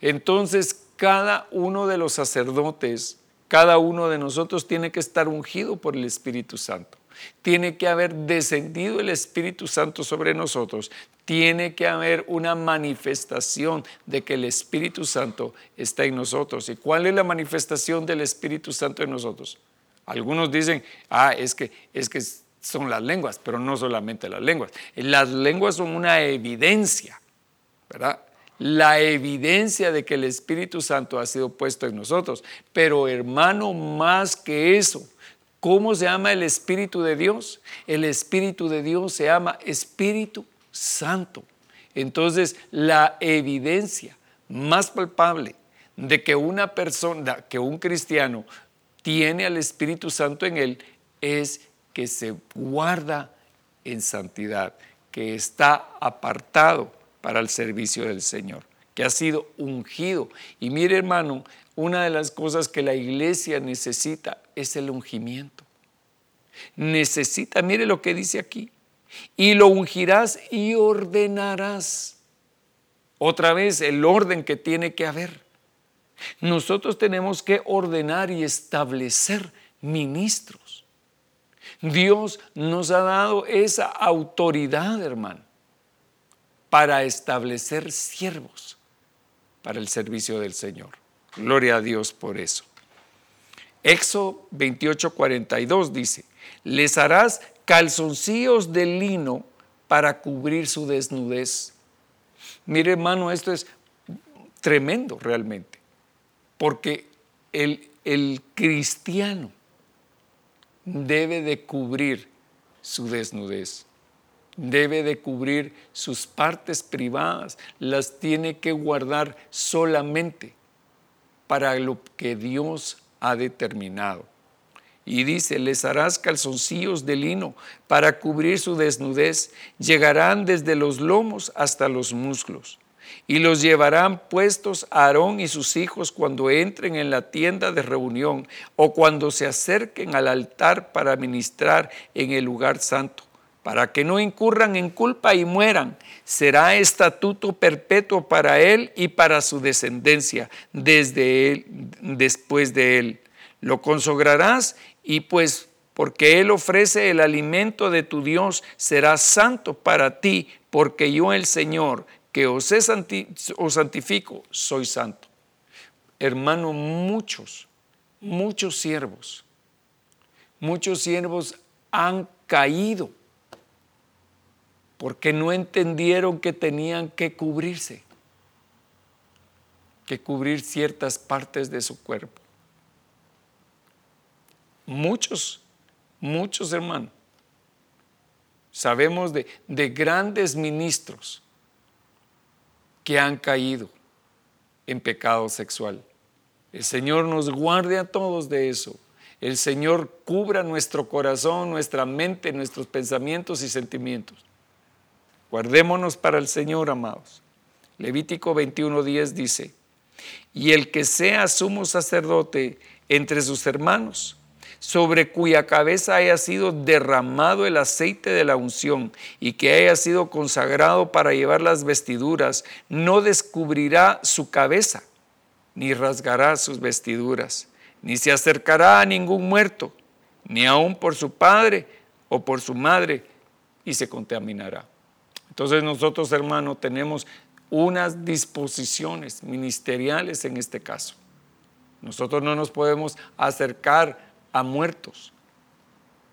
Entonces, cada uno de los sacerdotes, cada uno de nosotros tiene que estar ungido por el Espíritu Santo. Tiene que haber descendido el Espíritu Santo sobre nosotros. Tiene que haber una manifestación de que el Espíritu Santo está en nosotros. ¿Y cuál es la manifestación del Espíritu Santo en nosotros? Algunos dicen, ah, es que, es que son las lenguas, pero no solamente las lenguas. Las lenguas son una evidencia, ¿verdad? La evidencia de que el Espíritu Santo ha sido puesto en nosotros. Pero hermano, más que eso, ¿Cómo se llama el Espíritu de Dios? El Espíritu de Dios se llama Espíritu Santo. Entonces, la evidencia más palpable de que una persona, que un cristiano tiene al Espíritu Santo en él, es que se guarda en santidad, que está apartado para el servicio del Señor, que ha sido ungido. Y mire hermano, una de las cosas que la iglesia necesita es el ungimiento. Necesita, mire lo que dice aquí, y lo ungirás y ordenarás. Otra vez el orden que tiene que haber. Nosotros tenemos que ordenar y establecer ministros. Dios nos ha dado esa autoridad, hermano, para establecer siervos para el servicio del Señor. Gloria a Dios por eso. Éxodo 28, 42 dice, les harás calzoncillos de lino para cubrir su desnudez. Mire hermano, esto es tremendo realmente, porque el, el cristiano debe de cubrir su desnudez, debe de cubrir sus partes privadas, las tiene que guardar solamente para lo que Dios ha determinado. Y dice, les harás calzoncillos de lino para cubrir su desnudez, llegarán desde los lomos hasta los muslos. Y los llevarán puestos Aarón y sus hijos cuando entren en la tienda de reunión o cuando se acerquen al altar para ministrar en el lugar santo, para que no incurran en culpa y mueran. Será estatuto perpetuo para él y para su descendencia desde él, después de él. Lo consagrarás y pues porque Él ofrece el alimento de tu Dios, será santo para ti, porque yo el Señor, que os, os santifico, soy santo. Hermano, muchos, muchos siervos, muchos siervos han caído porque no entendieron que tenían que cubrirse, que cubrir ciertas partes de su cuerpo. Muchos, muchos hermanos, sabemos de, de grandes ministros que han caído en pecado sexual. El Señor nos guarde a todos de eso. El Señor cubra nuestro corazón, nuestra mente, nuestros pensamientos y sentimientos. Guardémonos para el Señor, amados. Levítico 21:10 dice, y el que sea sumo sacerdote entre sus hermanos, sobre cuya cabeza haya sido derramado el aceite de la unción y que haya sido consagrado para llevar las vestiduras, no descubrirá su cabeza, ni rasgará sus vestiduras, ni se acercará a ningún muerto, ni aun por su padre o por su madre, y se contaminará. Entonces nosotros, hermanos, tenemos unas disposiciones ministeriales en este caso. Nosotros no nos podemos acercar a muertos.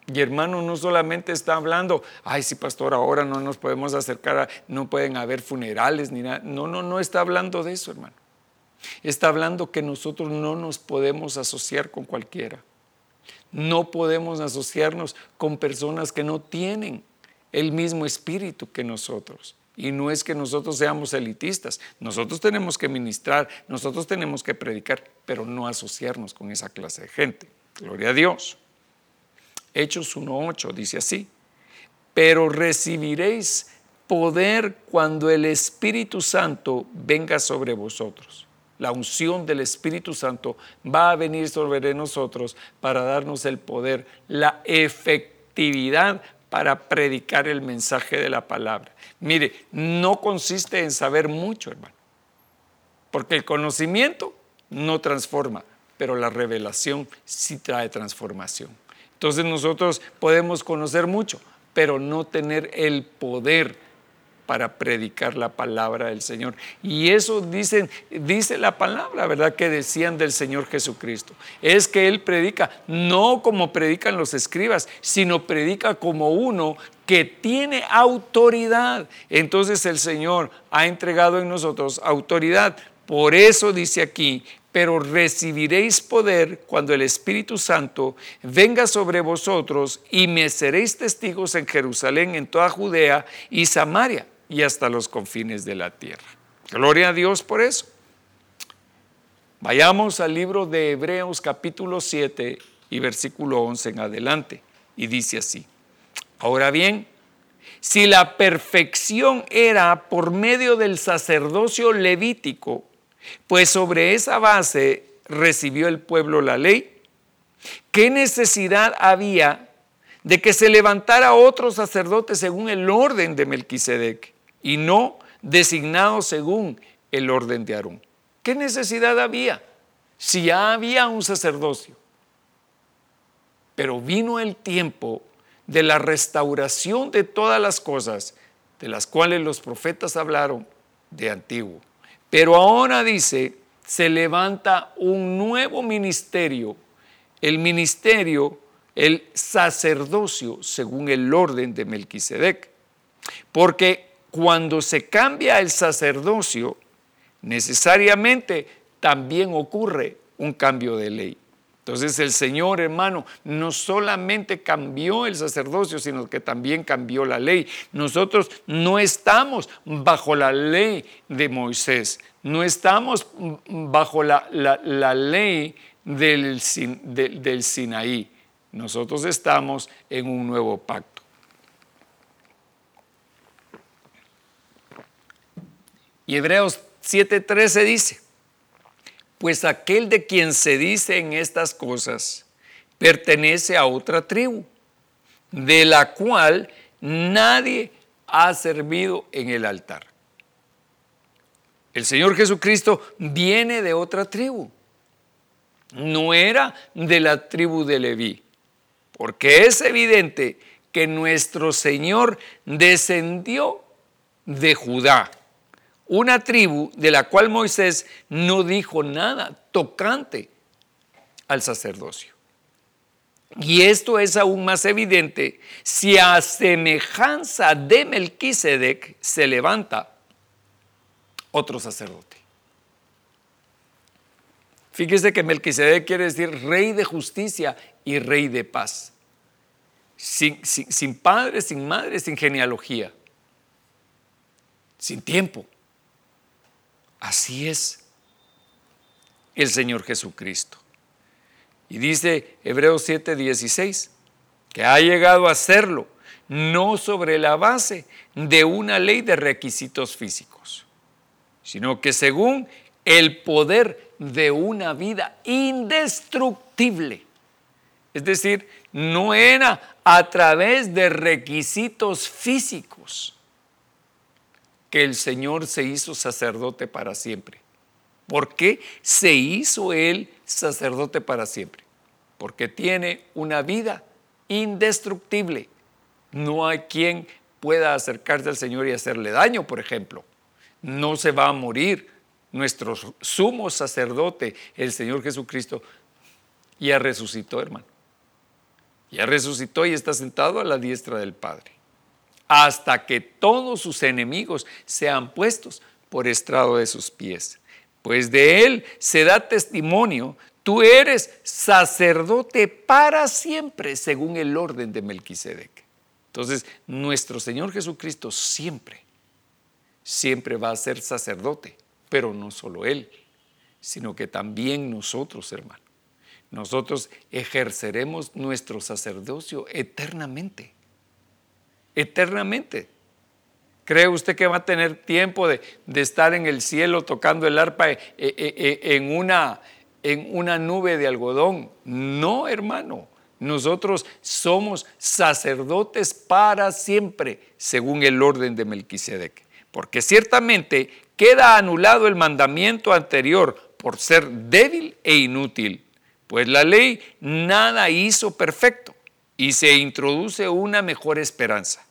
Y hermano, no solamente está hablando, ay, sí, pastor, ahora no nos podemos acercar, a, no pueden haber funerales ni nada. No, no, no está hablando de eso, hermano. Está hablando que nosotros no nos podemos asociar con cualquiera. No podemos asociarnos con personas que no tienen el mismo espíritu que nosotros. Y no es que nosotros seamos elitistas, nosotros tenemos que ministrar, nosotros tenemos que predicar, pero no asociarnos con esa clase de gente. Gloria a Dios. Hechos 1.8 dice así, pero recibiréis poder cuando el Espíritu Santo venga sobre vosotros. La unción del Espíritu Santo va a venir sobre nosotros para darnos el poder, la efectividad para predicar el mensaje de la palabra. Mire, no consiste en saber mucho, hermano, porque el conocimiento no transforma, pero la revelación sí trae transformación. Entonces nosotros podemos conocer mucho, pero no tener el poder para predicar la palabra del Señor. Y eso dicen, dice la palabra, ¿verdad? Que decían del Señor Jesucristo. Es que Él predica no como predican los escribas, sino predica como uno que tiene autoridad. Entonces el Señor ha entregado en nosotros autoridad Por eso dice aquí, pero recibiréis poder cuando el Espíritu Santo venga sobre vosotros y me seréis testigos en Jerusalén, en toda Judea y Samaria y hasta los confines de la tierra. Gloria a Dios por eso. Vayamos al libro de Hebreos capítulo 7 y versículo 11 en adelante. Y dice así, ahora bien, si la perfección era por medio del sacerdocio levítico, pues sobre esa base recibió el pueblo la ley. ¿Qué necesidad había de que se levantara otro sacerdote según el orden de Melquisedec y no designado según el orden de Aarón? ¿Qué necesidad había? Si ya había un sacerdocio. Pero vino el tiempo de la restauración de todas las cosas de las cuales los profetas hablaron de antiguo. Pero ahora dice, se levanta un nuevo ministerio, el ministerio, el sacerdocio, según el orden de Melquisedec. Porque cuando se cambia el sacerdocio, necesariamente también ocurre un cambio de ley. Entonces el Señor, hermano, no solamente cambió el sacerdocio, sino que también cambió la ley. Nosotros no estamos bajo la ley de Moisés, no estamos bajo la, ley del, del Sinaí. Nosotros estamos en un nuevo pacto. Y Hebreos 7:13 dice, pues aquel de quien se dice en estas cosas pertenece a otra tribu, de la cual nadie ha servido en el altar. El Señor Jesucristo viene de otra tribu, no era de la tribu de Leví, porque es evidente que nuestro Señor descendió de Judá una tribu de la cual Moisés no dijo nada tocante al sacerdocio. Y esto es aún más evidente si a semejanza de Melquisedec se levanta otro sacerdote. Fíjese que Melquisedec quiere decir rey de justicia y rey de paz. Sin, sin padre, sin madre, sin genealogía, sin tiempo. Así es el Señor Jesucristo. Y dice Hebreos 7:16, que ha llegado a serlo, no sobre la base de una ley de requisitos físicos, sino que según el poder de una vida indestructible. Es decir, no era a través de requisitos físicos, que el Señor se hizo sacerdote para siempre. ¿Por qué se hizo él sacerdote para siempre? Porque tiene una vida indestructible. No hay quien pueda acercarse al Señor y hacerle daño, por ejemplo. No se va a morir. Nuestro sumo sacerdote, el Señor Jesucristo, ya resucitó, hermano. Ya resucitó y está sentado a la diestra del Padre hasta que todos sus enemigos sean puestos por estrado de sus pies. Pues de él se da testimonio, tú eres sacerdote para siempre, según el orden de Melquisedec. Entonces, nuestro Señor Jesucristo siempre, siempre va a ser sacerdote, pero no solo él, sino que también nosotros, hermano. Nosotros ejerceremos nuestro sacerdocio eternamente eternamente. ¿Cree usted que va a tener tiempo de, estar en el cielo tocando el arpa eh, eh, eh, en, una, en una nube de algodón? No, hermano. Nosotros somos sacerdotes para siempre, según el orden de Melquisedec. Porque ciertamente queda anulado el mandamiento anterior por ser débil e inútil, pues la ley nada hizo perfecto y se introduce una mejor esperanza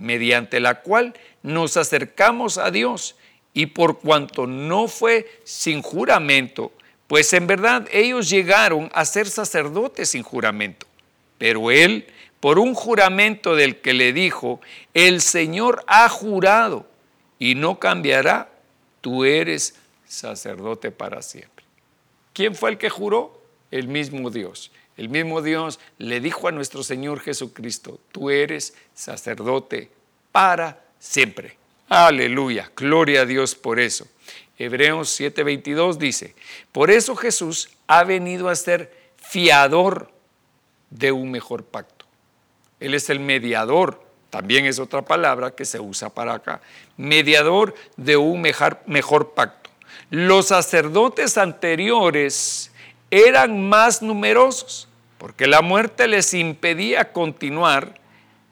mediante la cual nos acercamos a Dios y por cuanto no fue sin juramento, pues en verdad ellos llegaron a ser sacerdotes sin juramento. Pero él, por un juramento del que le dijo, el Señor ha jurado y no cambiará, tú eres sacerdote para siempre. ¿Quién fue el que juró? El mismo Dios. El mismo Dios le dijo a nuestro Señor Jesucristo, tú eres sacerdote para siempre. Aleluya, gloria a Dios por eso. Hebreos 7:22 dice, por eso Jesús ha venido a ser fiador de un mejor pacto. Él es el mediador, también es otra palabra que se usa para acá, mediador de un mejor, mejor pacto. Los sacerdotes anteriores eran más numerosos, porque la muerte les impedía continuar,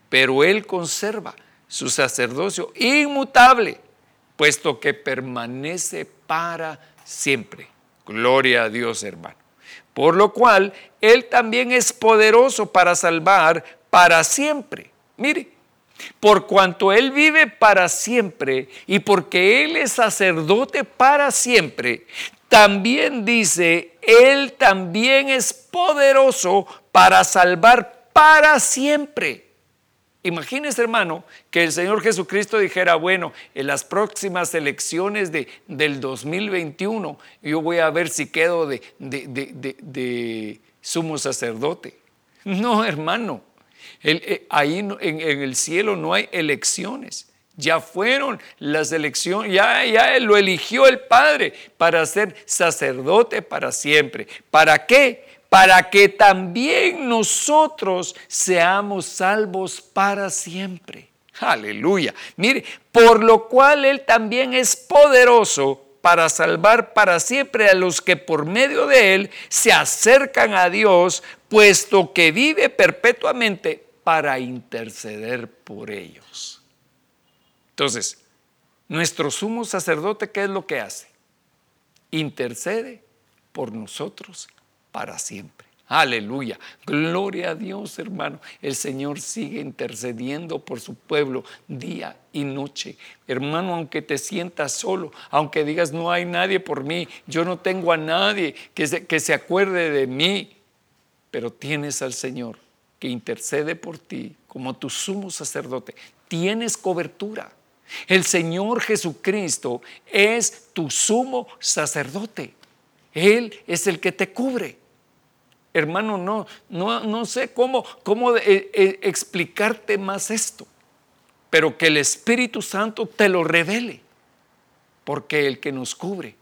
pero Él conserva su sacerdocio inmutable, puesto que permanece para siempre. Gloria a Dios, hermano. Por lo cual, Él también es poderoso para salvar para siempre. Mire, por cuanto Él vive para siempre y porque Él es sacerdote para siempre, también dice, Él también es poderoso para salvar para siempre. Imagínese, hermano, que el Señor Jesucristo dijera, bueno, en las próximas elecciones de, del 2021, yo voy a ver si quedo de, sumo sacerdote. No, hermano, eh, ahí en, el cielo no hay elecciones. Ya fueron las elecciones, ya, ya lo eligió el Padre para ser sacerdote para siempre. ¿Para qué? Para que también nosotros seamos salvos para siempre. Aleluya. Mire, por lo cual Él también es poderoso para salvar para siempre a los que por medio de Él se acercan a Dios, puesto que vive perpetuamente para interceder por ellos. Entonces, nuestro sumo sacerdote, ¿qué es lo que hace? Intercede por nosotros para siempre. Aleluya. Gloria a Dios, hermano. El Señor sigue intercediendo por su pueblo día y noche. Hermano, aunque te sientas solo, aunque digas no hay nadie por mí, yo no tengo a nadie que se, que se acuerde de mí, pero tienes al Señor que intercede por ti como tu sumo sacerdote. Tienes cobertura. El Señor Jesucristo es tu sumo sacerdote. Él es el que te cubre. Hermano, no, no, no sé cómo, cómo eh, eh, explicarte más esto, pero que el Espíritu Santo te lo revele, porque el que nos cubre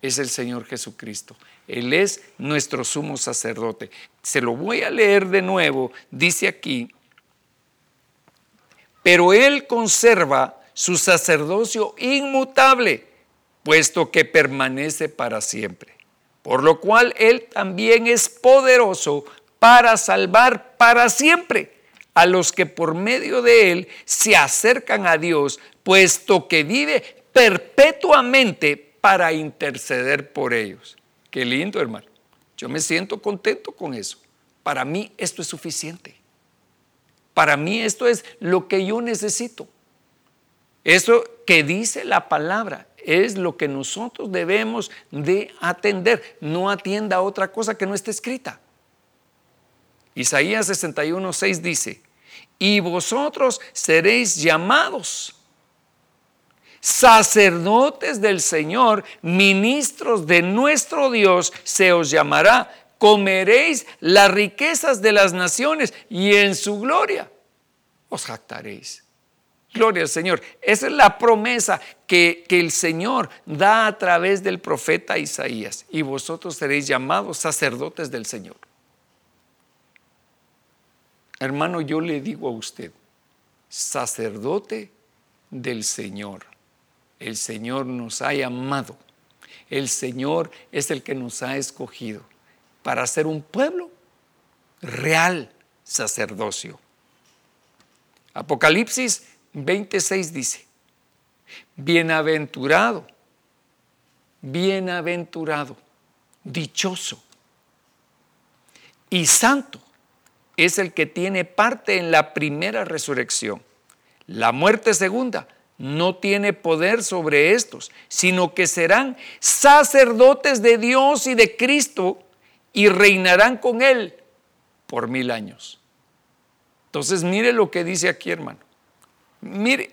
es el Señor Jesucristo. Él es nuestro sumo sacerdote. Se lo voy a leer de nuevo. Dice aquí, pero Él conserva su sacerdocio inmutable, puesto que permanece para siempre. Por lo cual Él también es poderoso para salvar para siempre a los que por medio de Él se acercan a Dios, puesto que vive perpetuamente para interceder por ellos. Qué lindo, hermano. Yo me siento contento con eso. Para mí esto es suficiente. Para mí esto es lo que yo necesito. Eso que dice la palabra es lo que nosotros debemos de atender. No atienda a otra cosa que no esté escrita. Isaías 61, 6 dice, y vosotros seréis llamados sacerdotes del Señor, ministros de nuestro Dios, se os llamará. Comeréis las riquezas de las naciones y en su gloria os jactaréis. Gloria al Señor. Esa es la promesa que, que, el Señor da a través del profeta Isaías. Y vosotros seréis llamados sacerdotes del Señor. Hermano, yo le digo a usted, sacerdote del Señor. El Señor nos ha llamado. El Señor es el que nos ha escogido para ser un pueblo real sacerdocio. Apocalipsis 26 dice, bienaventurado, bienaventurado, dichoso y santo es el que tiene parte en la primera resurrección. La muerte segunda no tiene poder sobre estos, sino que serán sacerdotes de Dios y de Cristo y reinarán con Él por mil años. Entonces mire lo que dice aquí, hermano. Mire,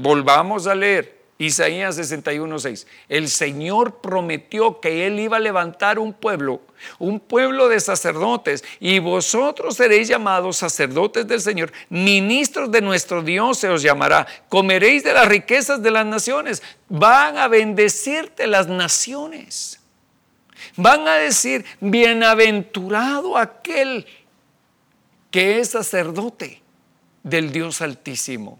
volvamos a leer Isaías 61:6. El Señor prometió que Él iba a levantar un pueblo, un pueblo de sacerdotes, y vosotros seréis llamados sacerdotes del Señor, ministros de nuestro Dios se os llamará. Comeréis de las riquezas de las naciones. Van a bendecirte las naciones. Van a decir, bienaventurado aquel que es sacerdote del Dios Altísimo.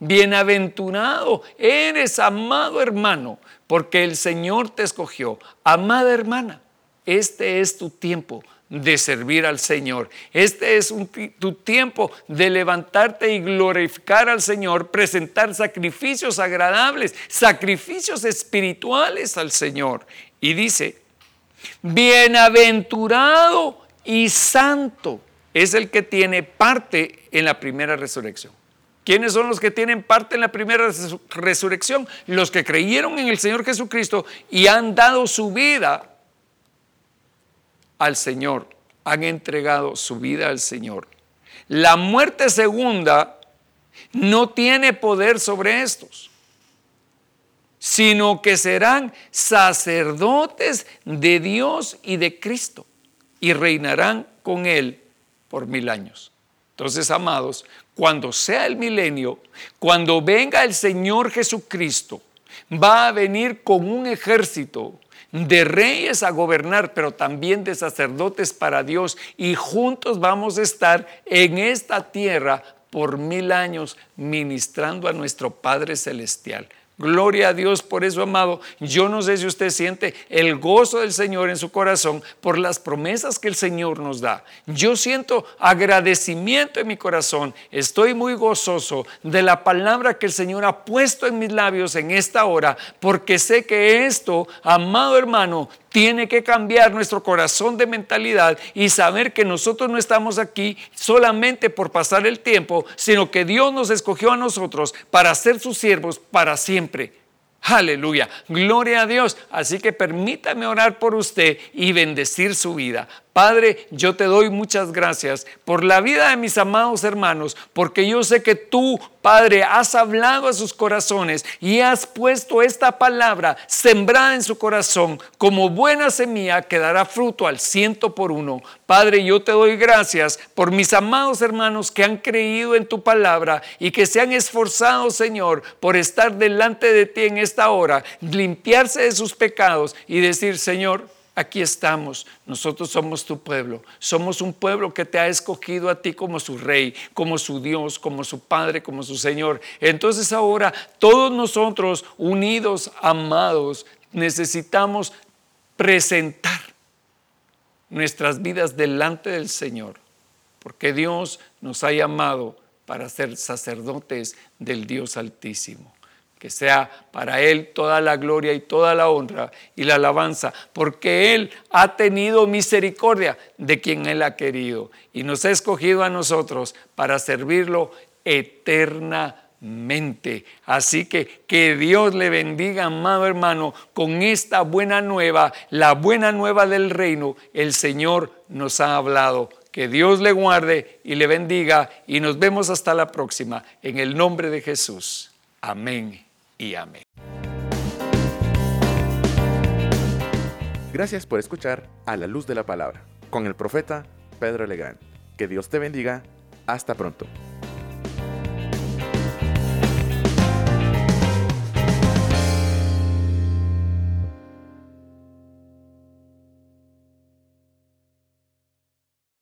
Bienaventurado eres, amado hermano, porque el Señor te escogió. Amada hermana, este es tu tiempo de servir al Señor. Este es tu tiempo de levantarte y glorificar al Señor, presentar sacrificios agradables, sacrificios espirituales al Señor. Y dice, bienaventurado y santo es el que tiene parte en la primera resurrección. ¿Quiénes son los que tienen parte en la primera resurrección? Los que creyeron en el Señor Jesucristo y han dado su vida al Señor, han entregado su vida al Señor. La muerte segunda no tiene poder sobre estos, sino que serán sacerdotes de Dios y de Cristo y reinarán con Él por mil años. Entonces, amados, cuando sea el milenio, cuando venga el Señor Jesucristo, va a venir con un ejército de reyes a gobernar, pero también de sacerdotes para Dios. Y juntos vamos a estar en esta tierra por mil años ministrando a nuestro Padre Celestial. Gloria a Dios por eso, amado. Yo no sé si usted siente el gozo del Señor en su corazón por las promesas que el Señor nos da. Yo siento agradecimiento en mi corazón. Estoy muy gozoso de la palabra que el Señor ha puesto en mis labios en esta hora, porque sé que esto, amado hermano, tiene que cambiar nuestro corazón de mentalidad y saber que nosotros no estamos aquí solamente por pasar el tiempo, sino que Dios nos escogió a nosotros para ser sus siervos para siempre. Aleluya, gloria a Dios. Así que permítame orar por usted y bendecir su vida. Padre, yo te doy muchas gracias por la vida de mis amados hermanos, porque yo sé que tú, Padre, has hablado a sus corazones y has puesto esta palabra sembrada en su corazón como buena semilla que dará fruto al ciento por uno. Padre, yo te doy gracias por mis amados hermanos que han creído en tu palabra y que se han esforzado, Señor, por estar delante de ti en esta hora, limpiarse de sus pecados y decir, Señor, aquí estamos. Nosotros somos tu pueblo. Somos un pueblo que te ha escogido a ti como su rey, como su Dios, como su Padre, como su Señor. Entonces ahora todos nosotros, unidos, amados, necesitamos presentar nuestras vidas delante del Señor, porque Dios nos ha llamado para ser sacerdotes del Dios Altísimo que sea para Él toda la gloria y toda la honra y la alabanza, porque Él ha tenido misericordia de quien Él ha querido y nos ha escogido a nosotros para servirlo eternamente. Así que que Dios le bendiga, amado hermano, con esta buena nueva, la buena nueva del reino, el Señor nos ha hablado. Que Dios le guarde y le bendiga y nos vemos hasta la próxima. En el nombre de Jesús. Amén y amén. Gracias por escuchar A la Luz de la Palabra con el profeta Pedro Legrand. Que Dios te bendiga. Hasta pronto.